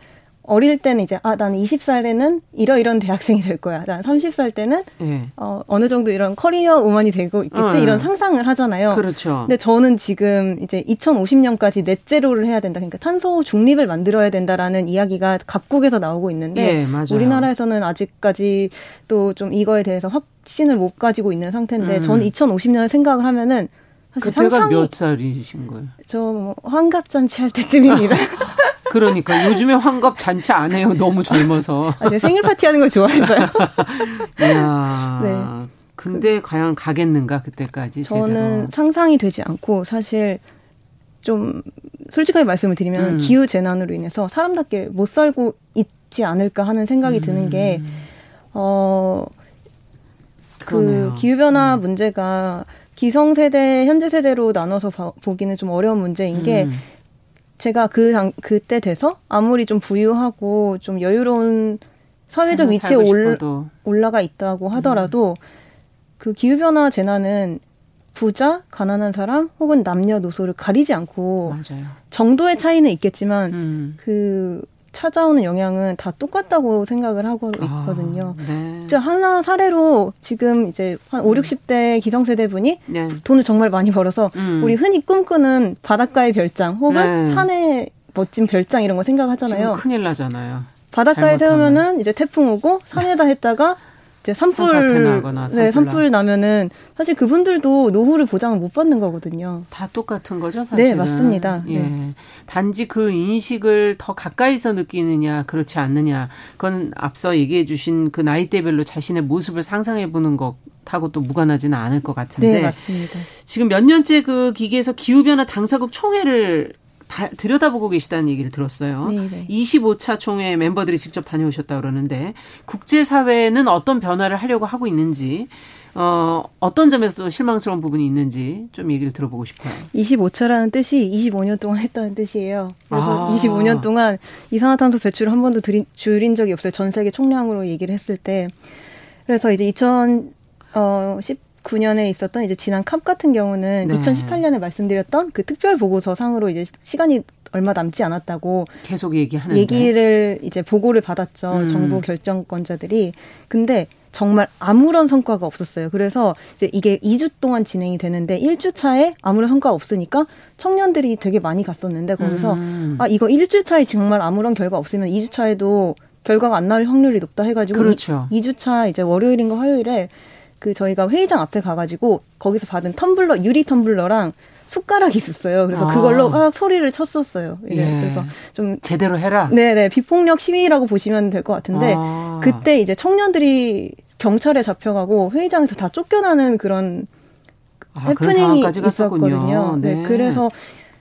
어릴 때는 이제 아 나는 20살에는 이러이런 대학생이 될 거야. 난 30살 때는 네. 어, 어느 정도 이런 커리어 우먼이 되고 있겠지 어, 이런 상상을 하잖아요. 그렇죠. 근데 저는 지금 이제 2050년까지 넷제로를 해야 된다. 그러니까 탄소 중립을 만들어야 된다라는 이야기가 각국에서 나오고 있는데 네, 우리나라에서는 아직까지 또 좀 이거에 대해서 확신을 못 가지고 있는 상태인데 음. 저는 2050년을 생각을 하면은 그때가 상상이, 몇 살이신 거예요? 저 환갑잔치 할 때쯤입니다. [LAUGHS] 그러니까 요즘에 환갑 잔치 안 해요. 너무 젊어서. 아, 네, 생일 파티 하는 걸 좋아해서요. [LAUGHS] 이야. [LAUGHS] 네. 근데 과연 가겠는가 그때까지 저는 제대로. 상상이 되지 않고 사실 좀 솔직하게 말씀을 드리면 음. 기후 재난으로 인해서 사람답게 못 살고 있지 않을까 하는 생각이 음. 드는 게 어. 그 기후 변화 음. 문제가 기성 세대, 현재 세대로 나눠서 보기는 좀 어려운 문제인 게 음. 제가 그 당, 그때 돼서 아무리 좀 부유하고 좀 여유로운 사회적 위치에 올, 올라가 있다고 하더라도 음. 그 기후변화 재난은 부자, 가난한 사람 혹은 남녀노소를 가리지 않고 맞아요. 정도의 차이는 있겠지만 음. 그 찾아오는 영향은 다 똑같다고 생각을 하고 아, 있거든요. 아, 네. 진짜 하나 사례로 지금 이제 한 5, 60대 기성세대 분이 네. 돈을 정말 많이 벌어서 음. 우리 흔히 꿈꾸는 바닷가의 별장 혹은 네. 산의 멋진 별장 이런 거 생각하잖아요. 큰일 나잖아요. 바닷가에. 세우면은 이제 태풍 오고 산에다 했다가 [LAUGHS] 이제 산불 나거나 네, 산불 나면은 사실 그분들도 노후를 보장을 못 받는 거거든요. 다 똑같은 거죠, 사실. 네, 맞습니다. 예. 네. 단지 그 인식을 더 가까이서 느끼느냐, 그렇지 않느냐. 그건 앞서 얘기해 주신 그 나이대별로 자신의 모습을 상상해 보는 것 하고 또 무관하지는 않을 것 같은데. 네, 맞습니다. 지금 몇 년째 그 기계에서 기후변화 당사국 총회를 다 들여다보고 계시다는 얘기를 들었어요. 네네. 25차 총회 멤버들이 직접 다녀오셨다 그러는데 국제사회는 어떤 변화를 하려고 하고 있는지 어, 어떤 점에서 실망스러운 부분이 있는지 좀 얘기를 들어보고 싶어요. 25차라는 뜻이 25년 동안 했다는 뜻이에요. 그래서 아. 25년 동안 이산화탄소 배출을 한 번도 줄인, 줄인 적이 없어요. 전 세계 총량으로 얘기를 했을 때. 그래서 이제 2010 어, 2019년에 있었던 이제 지난 컵 같은 경우는 네. 2018년에 말씀드렸던 그 특별 보고서 상으로 이제 시간이 얼마 남지 않았다고 계속 얘기하는데 얘기를 이제 보고를 받았죠. 음. 정부 결정권자들이. 근데 정말 아무런 성과가 없었어요. 그래서 이제 이게 2주 동안 진행이 되는데 1주 차에 아무런 성과가 없으니까 청년들이 되게 많이 갔었는데 거기서 음. 아 이거 1주 차에 정말 아무런 결과 없으면 2주 차에도 결과가 안 나올 확률이 높다 해가지고 그렇죠. 2, 주차 이제 월요일인가 화요일에 그 저희가 회의장 앞에 가가지고 거기서 받은 텀블러 유리 텀블러랑 숟가락이 있었어요. 그래서 아. 그걸로 막 소리를 쳤었어요. 이제 예. 그래서 좀 제대로 해라. 네네 비폭력 시위라고 보시면 될 것 같은데 아. 그때 그때 경찰에 잡혀가고 회의장에서 다 쫓겨나는 그런 아, 해프닝이 있었거든요. 네. 네. 그래서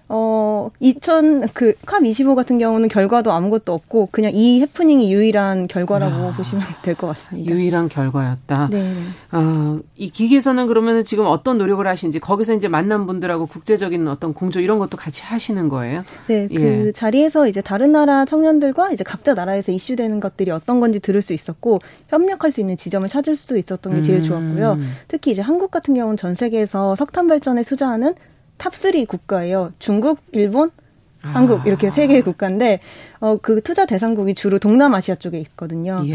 어, 2000, 그, 캅25 같은 경우는 결과도 아무것도 없고, 그냥 이 해프닝이 유일한 결과라고 아, 보시면 될 것 같습니다. 유일한 결과였다. 네. 어, 이 기계에서는 그러면 지금 어떤 노력을 하시는지, 거기서 이제 만난 분들하고 국제적인 어떤 공조 이런 것도 같이 하시는 거예요? 네. 그 예. 자리에서 이제 다른 나라 청년들과 이제 각자 나라에서 이슈되는 것들이 어떤 건지 들을 수 있었고, 협력할 수 있는 지점을 찾을 수도 있었던 게 제일 음. 좋았고요. 특히 이제 한국 같은 경우는 전 세계에서 석탄 발전에 투자하는 탑3 국가예요. 중국, 일본, 한국 이렇게 세 개의 국가인데 어 그 투자 대상국이 주로 동남아시아 쪽에 있거든요. 예.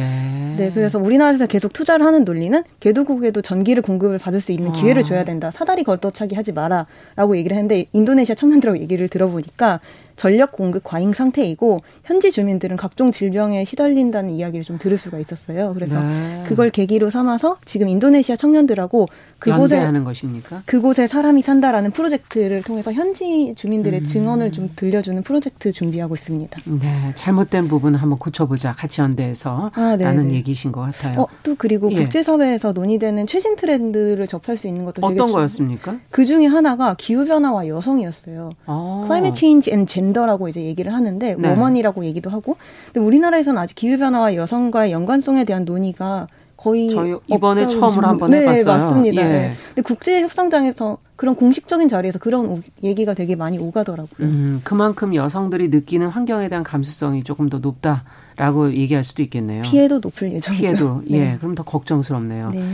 네, 그래서 우리나라에서 계속 투자를 하는 논리는 개도국에도 전기를 공급을 받을 수 있는 기회를 아. 줘야 된다. 사다리 걷어차기 하지 마라라고 얘기를 했는데 인도네시아 청년들하고 얘기를 들어보니까 전력 공급 과잉 상태이고 현지 주민들은 각종 질병에 시달린다는 이야기를 좀 들을 수가 있었어요. 그래서 네. 그걸 계기로 삼아서 지금 인도네시아 청년들하고 그곳에 하는 것입니까? 그곳에 사람이 산다라는 프로젝트를 통해서 현지 주민들의 음. 증언을 좀 들려주는 프로젝트 준비하고 있습니다. 네, 잘못된 부분 한번 고쳐보자 같이 연대해서 아, 라는 얘기신 것 같아요. 어, 또 그리고 예. 국제사회에서 논의되는 최신 트렌드를 접할 수 있는 것도 어떤 거였습니까? 그 중에 하나가 기후 변화와 여성이었어요. 아. Climate Change and Gender 라고 이제 얘기를 하는데 네. women이라고 얘기도 하고, 근데 우리나라에서는 아직 기후 변화와 여성과의 연관성에 대한 논의가 거의 저희 이번에 처음으로 한번 네, 해봤어요. 맞습니다. 예. 네. 근데 국제 협상장에서 그런 공식적인 자리에서 그런 오, 얘기가 되게 많이 오가더라고요. 음, 그만큼 여성들이 느끼는 환경에 대한 감수성이 조금 더 높다라고 얘기할 수도 있겠네요. 피해도 높을 예정이고요. 피해도 예, 네. 그럼 더 걱정스럽네요. 네.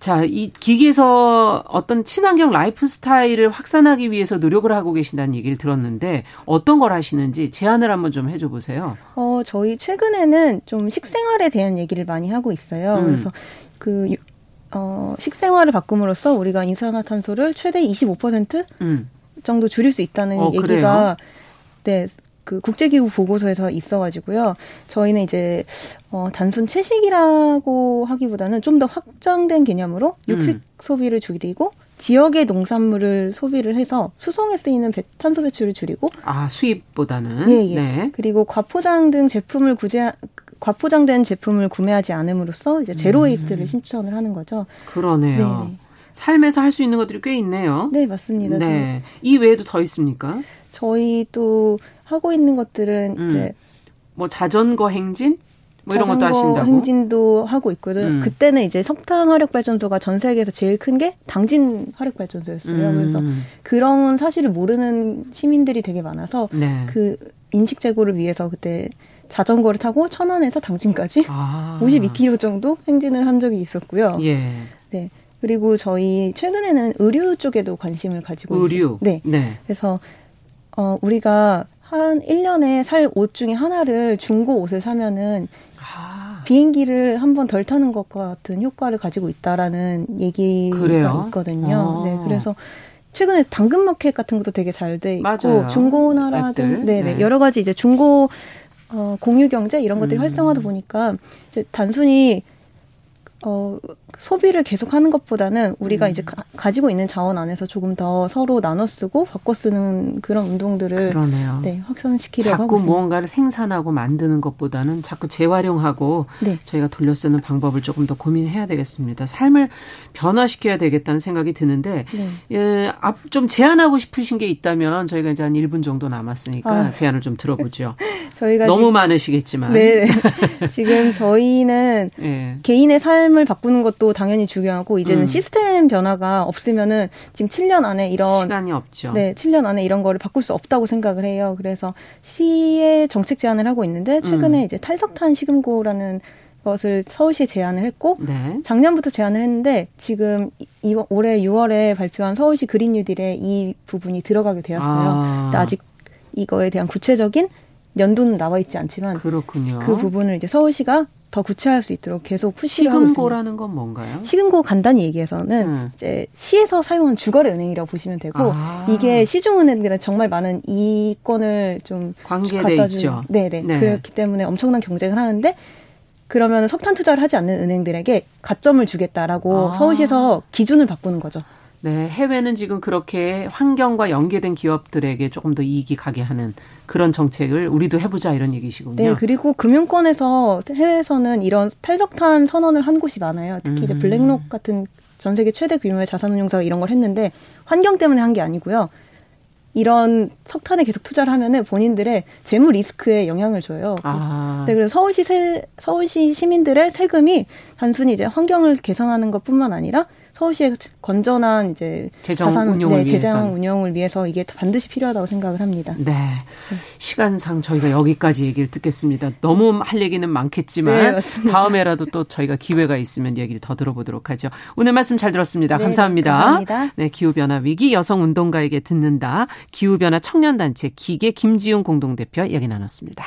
자, 이 GEYK에서 어떤 친환경 라이프 스타일을 확산하기 위해서 노력을 하고 계신다는 얘기를 들었는데 어떤 걸 하시는지 제안을 한번 좀 해줘 보세요. 어, 저희 최근에는 좀 식생활에 대한 얘기를 많이 하고 있어요. 음. 그래서 그 어, 식생활을 바꿈으로써 우리가 이산화탄소를 최대 25% 음. 정도 줄일 수 있다는 어, 얘기가 그래요? 네, 그 국제기구 보고서에서 있어가지고요. 저희는 이제 어 단순 채식이라고 하기보다는 좀 더 확장된 개념으로 육식 음. 소비를 줄이고 지역의 농산물을 소비를 해서 수송에 쓰이는 배, 탄소 배출을 줄이고 아 수입보다는 예, 예. 네. 그리고 과포장 등 제품을 구제 과포장된 제품을 구매하지 않음으로써 이제 제로 음. waste를 실천을 하는 거죠. 그러네요. 네 삶에서 할 수 있는 것들이 꽤 있네요. 네, 맞습니다. 네. 이 외에도 더 있습니까? 저희 또 하고 있는 것들은 음. 이제 뭐 자전거 행진 뭐 이런 것도 하신다고? 행진도 하고 있거든. 음. 그때는 이제 석탄 화력 발전소가 전 세계에서 제일 큰 게 당진 화력 발전소였어요. 음. 그래서 그런 사실을 모르는 시민들이 되게 많아서 네. 그 인식 제고를 위해서 그때 자전거를 타고 천안에서 당진까지 아. [LAUGHS] 52km 정도 행진을 한 적이 있었고요. 예. 네. 그리고 저희 최근에는 의류 쪽에도 관심을 가지고 의류. 네. 네. 그래서 어 우리가 한 1년에 살 옷 중에 하나를 중고 옷을 사면은 아. 비행기를 한 번 덜 타는 것과 같은 효과를 가지고 있다라는 얘기가 그래요? 있거든요. 아. 네, 그래서 최근에 당근마켓 같은 것도 되게 잘 돼 있고 맞아요. 중고나라든 네네 네. 여러 가지 이제 중고 어, 공유 경제 이런 것들이 음. 활성화다 보니까 이제 단순히 어, 소비를 계속 하는 것보다는 우리가 음. 이제 가, 지고 있는 자원 안에서 조금 더 서로 나눠 쓰고 바꿔 쓰는 그런 운동들을 그러네요. 네, 확산시키려고 자꾸 무언가를 생산하고 만드는 것보다는 자꾸 재활용하고 네. 저희가 돌려 쓰는 방법을 조금 더 고민해야 되겠습니다. 삶을 변화시켜야 되겠다는 생각이 드는데 네. 예, 앞좀 제안하고 싶으신 게 있다면 저희가 이제 한 1분 정도 남았으니까 아. 제안을 좀 들어보죠. [LAUGHS] 저희가 너무 지금, 많으시겠지만 네. [LAUGHS] [LAUGHS] 지금 저희는 네. 개인의 삶을 바꾸는 것도 당연히 중요하고 이제는 음. 시스템 변화가 없으면은 지금 7년 안에 이런 시간이 없죠. 네, 7년 안에 이런 거를 바꿀 수 없다고 생각을 해요. 그래서 시의 정책 제안을 하고 있는데 최근에 음. 이제 탈석탄 시금고라는 것을 서울시에 제안을 했고 네. 작년부터 제안을 했는데 지금 이, 올해 6월에 발표한 서울시 그린 뉴딜에 이 부분이 들어가게 되었어요. 아. 아직 이거에 대한 구체적인 연도는 나와 있지 않지만 그렇군요. 그 부분을 이제 서울시가 더 구체화할 수 있도록 계속 푸시를 하고 있습니다. 시금고라는 건 뭔가요? 시금고 간단히 얘기해서는 음. 이제 시에서 사용한 주거래 은행이라고 보시면 되고 아. 이게 시중은행들은 정말 많은 이권을 좀 관계돼 있죠. 네네. 네. 그렇기 때문에 엄청난 경쟁을 하는데 그러면 석탄 투자를 하지 않는 은행들에게 가점을 주겠다라고 아. 서울시에서 기준을 바꾸는 거죠. 네, 해외는 지금 그렇게 환경과 연계된 기업들에게 조금 더 이익이 가게 하는 그런 정책을 우리도 해보자 이런 얘기시군요. 네, 그리고 금융권에서 해외에서는 이런 탈석탄 선언을 한 곳이 많아요. 특히 음. 이제 블랙록 같은 전 세계 최대 규모의 자산운용사가 이런 걸 했는데 환경 때문에 한 게 아니고요. 이런 석탄에 계속 투자를 하면은 본인들의 재무 리스크에 영향을 줘요. 아. 네, 그래서 서울시 세, 서울시 시민들의 세금이 단순히 이제 환경을 개선하는 것뿐만 아니라 서울시의 건전한 이제 재정 자산 운용을 네, 재정 운영을 위해서 이게 반드시 필요하다고 생각을 합니다. 네. 시간상 저희가 여기까지 얘기를 듣겠습니다. 너무 할 얘기는 많겠지만 네, 다음에라도 또 저희가 기회가 있으면 얘기를 더 들어보도록 하죠. 오늘 말씀 잘 들었습니다. 네, 감사합니다. 감사합니다. 네, 기후 변화 위기 여성 운동가에게 듣는다. 기후 변화 청년 단체 기계 김지용 공동 대표 이야기 나눴습니다.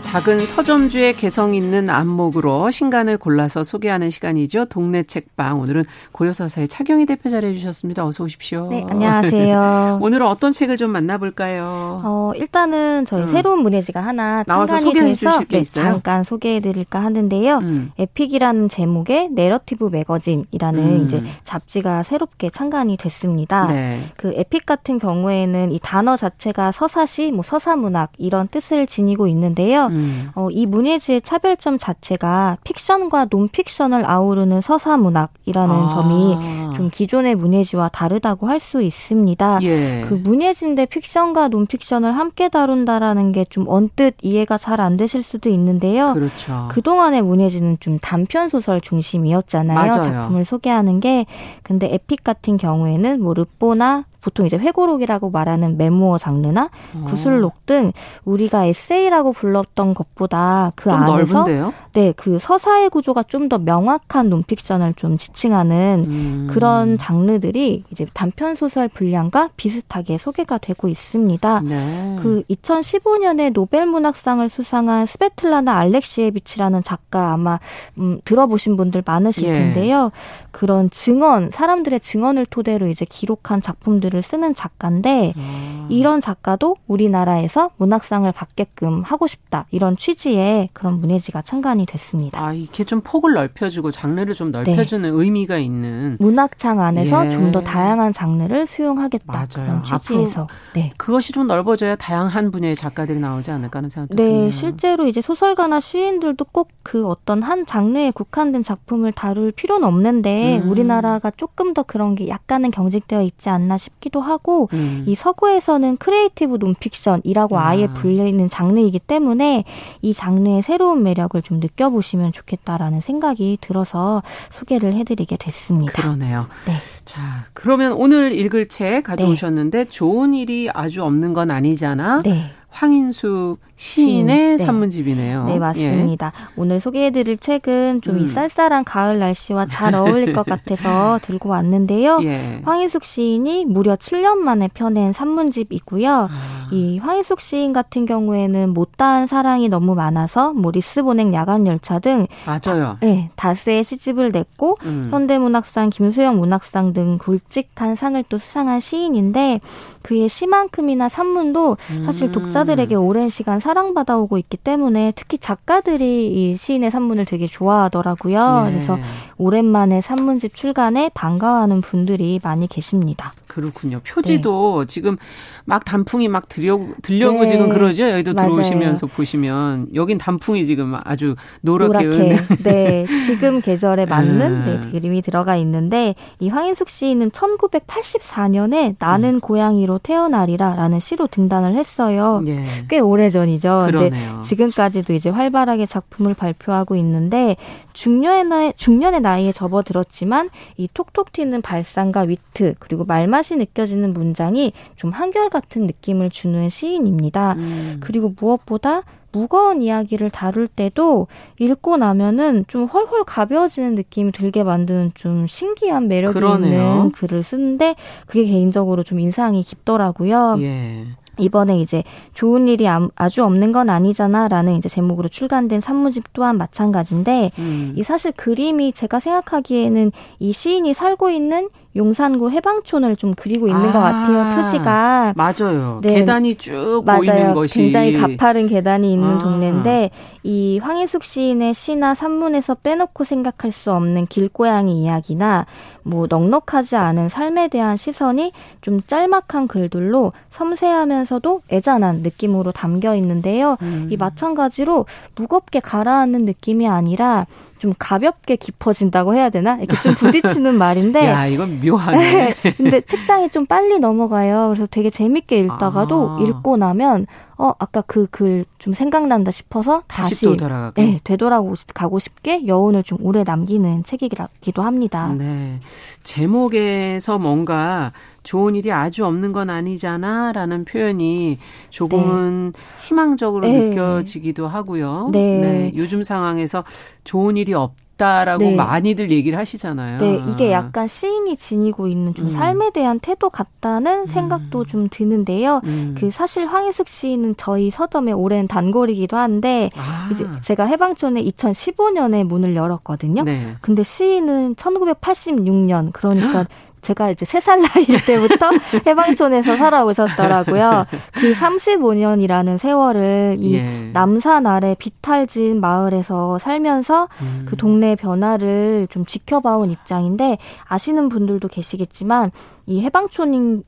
작은 서점주의 개성 있는 안목으로 신간을 골라서 소개하는 시간이죠. 동네 책방. 오늘은 고요서사의 차경희 대표 자리해 주셨습니다. 어서 오십시오. 네, 안녕하세요. [LAUGHS] 오늘은 어떤 책을 좀 만나볼까요? 어, 일단은 저희 음. 새로운 문예지가 하나 창간이 돼서 네, 잠깐 소개해 드릴까 하는데요. 음. 에픽이라는 제목의 narrative magazine이라는 음. 이제 잡지가 새롭게 창간이 됐습니다. 네. 그 에픽 같은 경우에는 이 단어 자체가 서사시, 뭐 서사문학 이런 뜻을 지니고 있는데요. 음. 음. 어, 이 문예지의 차별점 자체가 픽션과 논픽션을 아우르는 서사 문학이라는 아. 점이 좀 기존의 문예지와 다르다고 할 수 있습니다. 예. 그 문예지인데 픽션과 논픽션을 함께 다룬다라는 게 좀 언뜻 이해가 잘 안 되실 수도 있는데요. 그렇죠. 그동안의 문예지는 좀 단편 소설 중심이었잖아요. 맞아요. 작품을 소개하는 게. 근데 에픽 같은 경우에는 뭐 르뽀나 보통 이제 회고록이라고 말하는 memoir 장르나 어. 구술록 등 우리가 에세이라고 불렀던 것보다 그 안에서? 네, 그 서사의 구조가 좀 더 명확한 논픽션을 좀 지칭하는 음. 그런 장르들이 이제 단편 소설 분량과 비슷하게 소개가 되고 있습니다. 네. 그 2015년에 노벨 문학상을 수상한 스베틀라나 알렉시에비치라는 작가 아마 음, 들어보신 분들 많으실 예. 텐데요. 그런 증언, 사람들의 증언을 토대로 이제 기록한 작품들 을 쓰는 작가인데 아. 이런 작가도 우리나라에서 문학상을 받게끔 하고 싶다 이런 취지의 그런 문예지가 창간이 됐습니다. 아 이게 좀 폭을 넓혀주고 장르를 좀 넓혀주는 네. 의미가 있는 문학창 안에서 예. 좀더 다양한 장르를 수용하겠다 맞아요. 그런 취지에서 네. 그것이 좀 넓어져야 다양한 분야의 작가들이 나오지 않을까 하는 생각도 네, 드네요. 실제로 이제 소설가나 시인들도 꼭 그 어떤 한 장르에 국한된 작품을 다룰 필요는 없는데 음. 우리나라가 조금 더 그런 게 약간은 경직되어 있지 않나 싶 기도 하고 음. 이 서구에서는 creative nonfiction이라고 아. 아예 불려 있는 장르이기 때문에 이 장르의 새로운 매력을 좀 느껴보시면 좋겠다라는 생각이 들어서 소개를 해드리게 됐습니다. 그러네요. 네. 자, 그러면 오늘 읽을 책 가져오셨는데 네. 좋은 일이 아주 없는 건 아니잖아. 네. 황인숙 시인의 네. 산문집이네요. 네, 맞습니다. 예. 오늘 소개해드릴 책은 좀이 음. 쌀쌀한 가을 날씨와 잘 어울릴 것 같아서 [LAUGHS] 들고 왔는데요. 예. 황인숙 시인이 무려 7년 만에 펴낸 산문집이고요. 아. 이 황인숙 시인 같은 경우에는 못다한 사랑이 너무 많아서 뭐 리스본행 야간열차 등 맞아요. 다, 네, 다스의 시집을 냈고 음. 현대문학상, 김수영 문학상 등 굵직한 상을 또 수상한 시인인데 그의 시만큼이나 산문도 사실 독자 들에게 음. 오랜 시간 사랑받아오고 있기 때문에 특히 작가들이 이 시인의 산문을 되게 좋아하더라고요. 네. 그래서 오랜만에 산문집 출간에 반가워하는 분들이 많이 계십니다. 그렇군요. 표지도 네. 지금 막 단풍이 막 들려, 들려고 네. 지금 그러죠. 여기도 맞아요. 들어오시면서 보시면 여긴 단풍이 지금 아주 노랗게, 노랗게. [LAUGHS] 네, 지금 계절에 맞는 네. 네, 그림이 들어가 있는데 이 황인숙 씨는 1984년에 나는 음. 고양이로 태어나리라 라는 시로 등단을 했어요. 예. 꽤 오래 전이죠. 근데 지금까지도 이제 활발하게 작품을 발표하고 있는데 중년의 나이, 중년의 나이에 접어들었지만 이 톡톡 튀는 발상과 위트 그리고 말맛이 느껴지는 문장이 좀 한결같은 느낌을 주는 시인입니다. 음. 그리고 무엇보다 무거운 이야기를 다룰 때도 읽고 나면은 좀 헐헐 가벼워지는 느낌이 들게 만드는 좀 신기한 매력이 그러네요. 있는 글을 쓰는데 그게 개인적으로 좀 인상이 깊더라고요. 예. 이번에 이제 좋은 일이 아주 없는 건 아니잖아라는 이제 제목으로 출간된 산문집 또한 마찬가지인데 음. 이 사실 그림이 제가 생각하기에는 이 시인이 살고 있는 용산구 해방촌을 좀 그리고 있는 아, 것 같아요. 표지가 맞아요. 네, 계단이 쭉 맞아요. 보이는 것이 굉장히 가파른 계단이 있는 아. 동네인데 이 황희숙 시인의 시나 산문에서 빼놓고 생각할 수 없는 길고양이 이야기나 뭐 넉넉하지 않은 삶에 대한 시선이 좀 짤막한 글들로 섬세하면서도 애잔한 느낌으로 담겨 있는데요. 음. 이 마찬가지로 무겁게 가라앉는 느낌이 아니라 좀 가볍게 깊어진다고 해야 되나? 이렇게 좀 부딪히는 [LAUGHS] 말인데. 야, 이건 묘하네. [LAUGHS] 근데 책장이 좀 빨리 넘어가요. 그래서 되게 재밌게 읽다가도 아. 읽고 나면 어 아까 그 글 좀 생각난다 싶어서 다시, 다시 또 돌아가게. 네, 되돌아가고 싶게 여운을 좀 오래 남기는 책이기도 합니다. 네. 제목에서 뭔가 좋은 일이 아주 없는 건 아니잖아라는 표현이 조금은 네. 희망적으로 네. 느껴지기도 하고요. 네. 네. 요즘 상황에서 좋은 일이 없 있다라고 네. 많이들 얘기를 하시잖아요. 네, 이게 약간 시인이 지니고 있는 좀 음. 삶에 대한 태도 같다는 음. 생각도 좀 드는데요. 음. 그 사실 황희숙 시인은 저희 서점의 오랜 단골이기도 한데 아. 이제 제가 해방촌에 2015년에 문을 열었거든요. 네. 근데 시인은 1986년 그러니까 [GASPS] 제가 이제 세 살 나이일 때부터 [LAUGHS] 해방촌에서 살아오셨더라고요. 그 [LAUGHS] 35년이라는 세월을 이 예. 남산 아래 비탈진 마을에서 살면서 음. 그 동네 변화를 좀 지켜봐온 입장인데 아시는 분들도 계시겠지만 이 해방촌인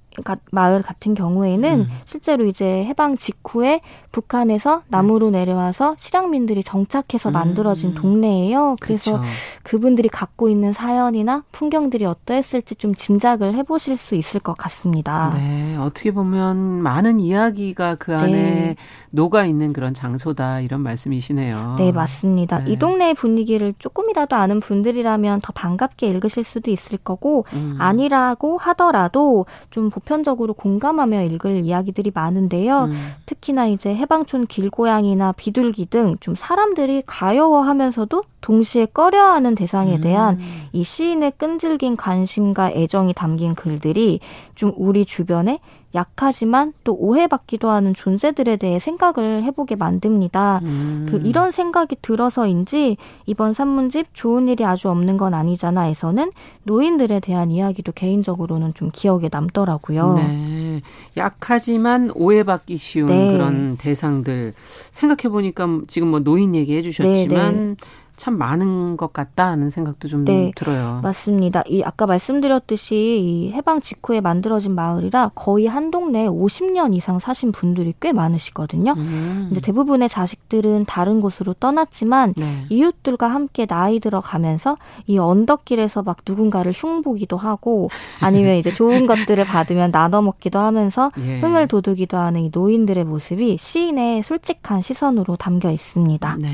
마을 같은 경우에는 음. 실제로 이제 해방 직후에 북한에서 남으로 네. 내려와서 실향민들이 정착해서 음. 만들어진 동네예요. 그래서 그쵸. 그분들이 갖고 있는 사연이나 풍경들이 어떠했을지 좀 짐작을 해보실 수 있을 것 같습니다. 네, 어떻게 보면 많은 이야기가 그 안에 네. 녹아 있는 그런 장소다 이런 말씀이시네요. 네, 맞습니다. 네. 이 동네의 분위기를 조금이라도 아는 분들이라면 더 반갑게 읽으실 수도 있을 거고 음. 아니라고 하더라도 좀 보편 적으로 공감하며 읽을 이야기들이 많은데요. 음. 특히나 이제 해방촌 길고양이나 비둘기 등 좀 사람들이 가여워하면서도 동시에 꺼려하는 대상에 음. 대한 음. 이 시인의 끈질긴 관심과 애정이 담긴 글들이 좀 우리 주변에 약하지만 또 오해받기도 하는 존재들에 대해 생각을 해보게 만듭니다. 음. 그 이런 생각이 들어서인지 이번 산문집 좋은 일이 아주 없는 건 아니잖아에서는 노인들에 대한 이야기도 개인적으로는 좀 기억에 남더라고요. 네. 약하지만 오해받기 쉬운 네. 그런 대상들 생각해 보니까 지금 뭐 노인 얘기해 주셨지만 네, 네. 참 많은 것 같다 는 생각도 좀 네, 들어요. 맞습니다. 이 아까 말씀드렸듯이 이 해방 직후에 만들어진 마을이라 거의 한 동네에 50년 이상 사신 분들이 꽤 많으시거든요. 음. 이제 대부분의 자식들은 다른 곳으로 떠났지만 네. 이웃들과 함께 나이 들어가면서 이 언덕길에서 막 누군가를 흉보기도 하고 아니면 이제 좋은 것들을 받으면 나눠 먹기도 하면서 [LAUGHS] 예. 흥을 돋우기도 하는 이 노인들의 모습이 시인의 솔직한 시선으로 담겨 있습니다. 네.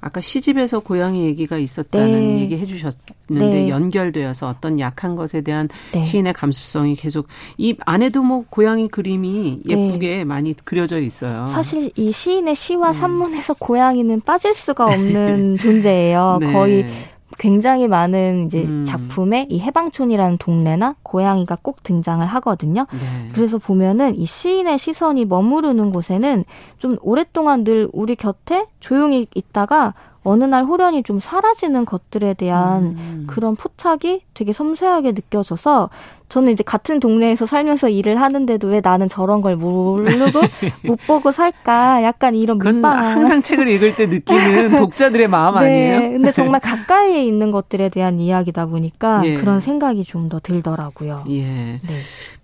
아까 시집에서 고향 고양이 얘기가 있었다는 네. 얘기 해주셨는데 네. 연결되어서 어떤 약한 것에 대한 네. 시인의 감수성이 계속 이 안에도 뭐 고양이 그림이 네. 예쁘게 많이 그려져 있어요. 사실 이 시인의 시와 네. 산문에서 고양이는 빠질 수가 없는 [LAUGHS] 존재예요. 네. 거의 굉장히 많은 이제 음. 작품에 이 해방촌이라는 동네나 고양이가 꼭 등장을 하거든요. 네. 그래서 보면은 이 시인의 시선이 머무르는 곳에는 좀 오랫동안 늘 우리 곁에 조용히 있다가 어느 날 호련이 좀 사라지는 것들에 대한 음. 그런 포착이 되게 섬세하게 느껴져서 저는 이제 같은 동네에서 살면서 일을 하는데도 왜 나는 저런 걸 모르고 [LAUGHS] 못 보고 살까 약간 이런 민망 항상 책을 읽을 때 느끼는 [LAUGHS] 독자들의 마음 네, 아니에요? 근데 정말 [LAUGHS] 가까이에 있는 것들에 대한 이야기다 보니까 예. 그런 생각이 좀 더 들더라고요. 예. 네.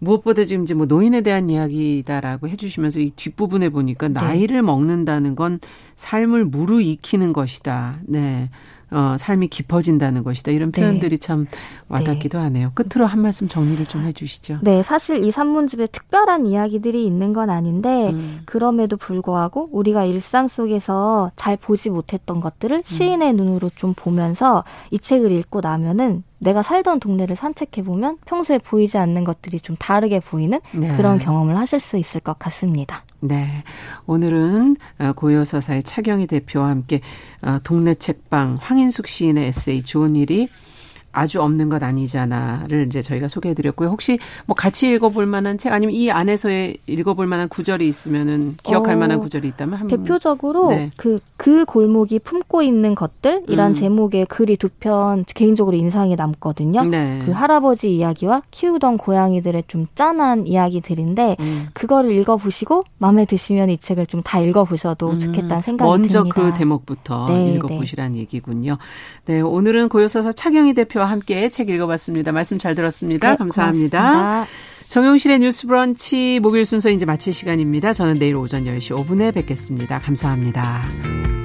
무엇보다 지금 이제 뭐 노인에 대한 이야기다라고 해주시면서 이 뒷부분에 보니까 네. 나이를 먹는다는 건 삶을 무르익히는 것이다. 네. 어, 삶이 깊어진다는 것이다. 이런 네. 표현들이 네. 참 와닿기도 네. 하네요. 끝으로 한 말씀 정리를 좀 해주시죠. 네, 사실 이 산문집에 특별한 이야기들이 있는 건 아닌데 음. 그럼에도 불구하고 우리가 일상 속에서 잘 보지 못했던 것들을 음. 시인의 음. 눈으로 좀 보면서 이 책을 읽고 나면은 내가 살던 동네를 산책해 보면 평소에 보이지 않는 것들이 좀 다르게 보이는 네. 그런 경험을 하실 수 있을 것 같습니다. 네. 오늘은 어, 고요서사의 차경희 대표와 함께 어, 동네 책방 황인숙 시인의 에세이 좋은 일이 아주 없는 것 아니잖아를 이제 저희가 소개해드렸고요. 혹시 뭐 같이 읽어볼 만한 책 아니면 이 안에서의 읽어볼 만한 구절이 있으면은 기억할 어, 만한 구절이 있다면 한 대표적으로 네. 그, 그 골목이 품고 있는 것들이란 음. 제목의 글이 두 편 개인적으로 인상이 남거든요. 네. 그 할아버지 이야기와 키우던 고양이들의 좀 짠한 이야기들인데 음. 그거를 읽어보시고 마음에 드시면 이 책을 좀 다 읽어보셔도 음. 좋겠다는 생각이 먼저 듭니다. 먼저 그 대목부터 네, 읽어보시라는 네. 얘기군요. 네, 오늘은 고요서사 차경희 대표 와 함께 책 읽어봤습니다. 말씀 잘 들었습니다. 네, 감사합니다. 고맙습니다. 정용실의 뉴스 브런치 목요일 순서 이제 마칠 시간입니다. 저는 내일 오전 10시 5분에 뵙겠습니다. 감사합니다.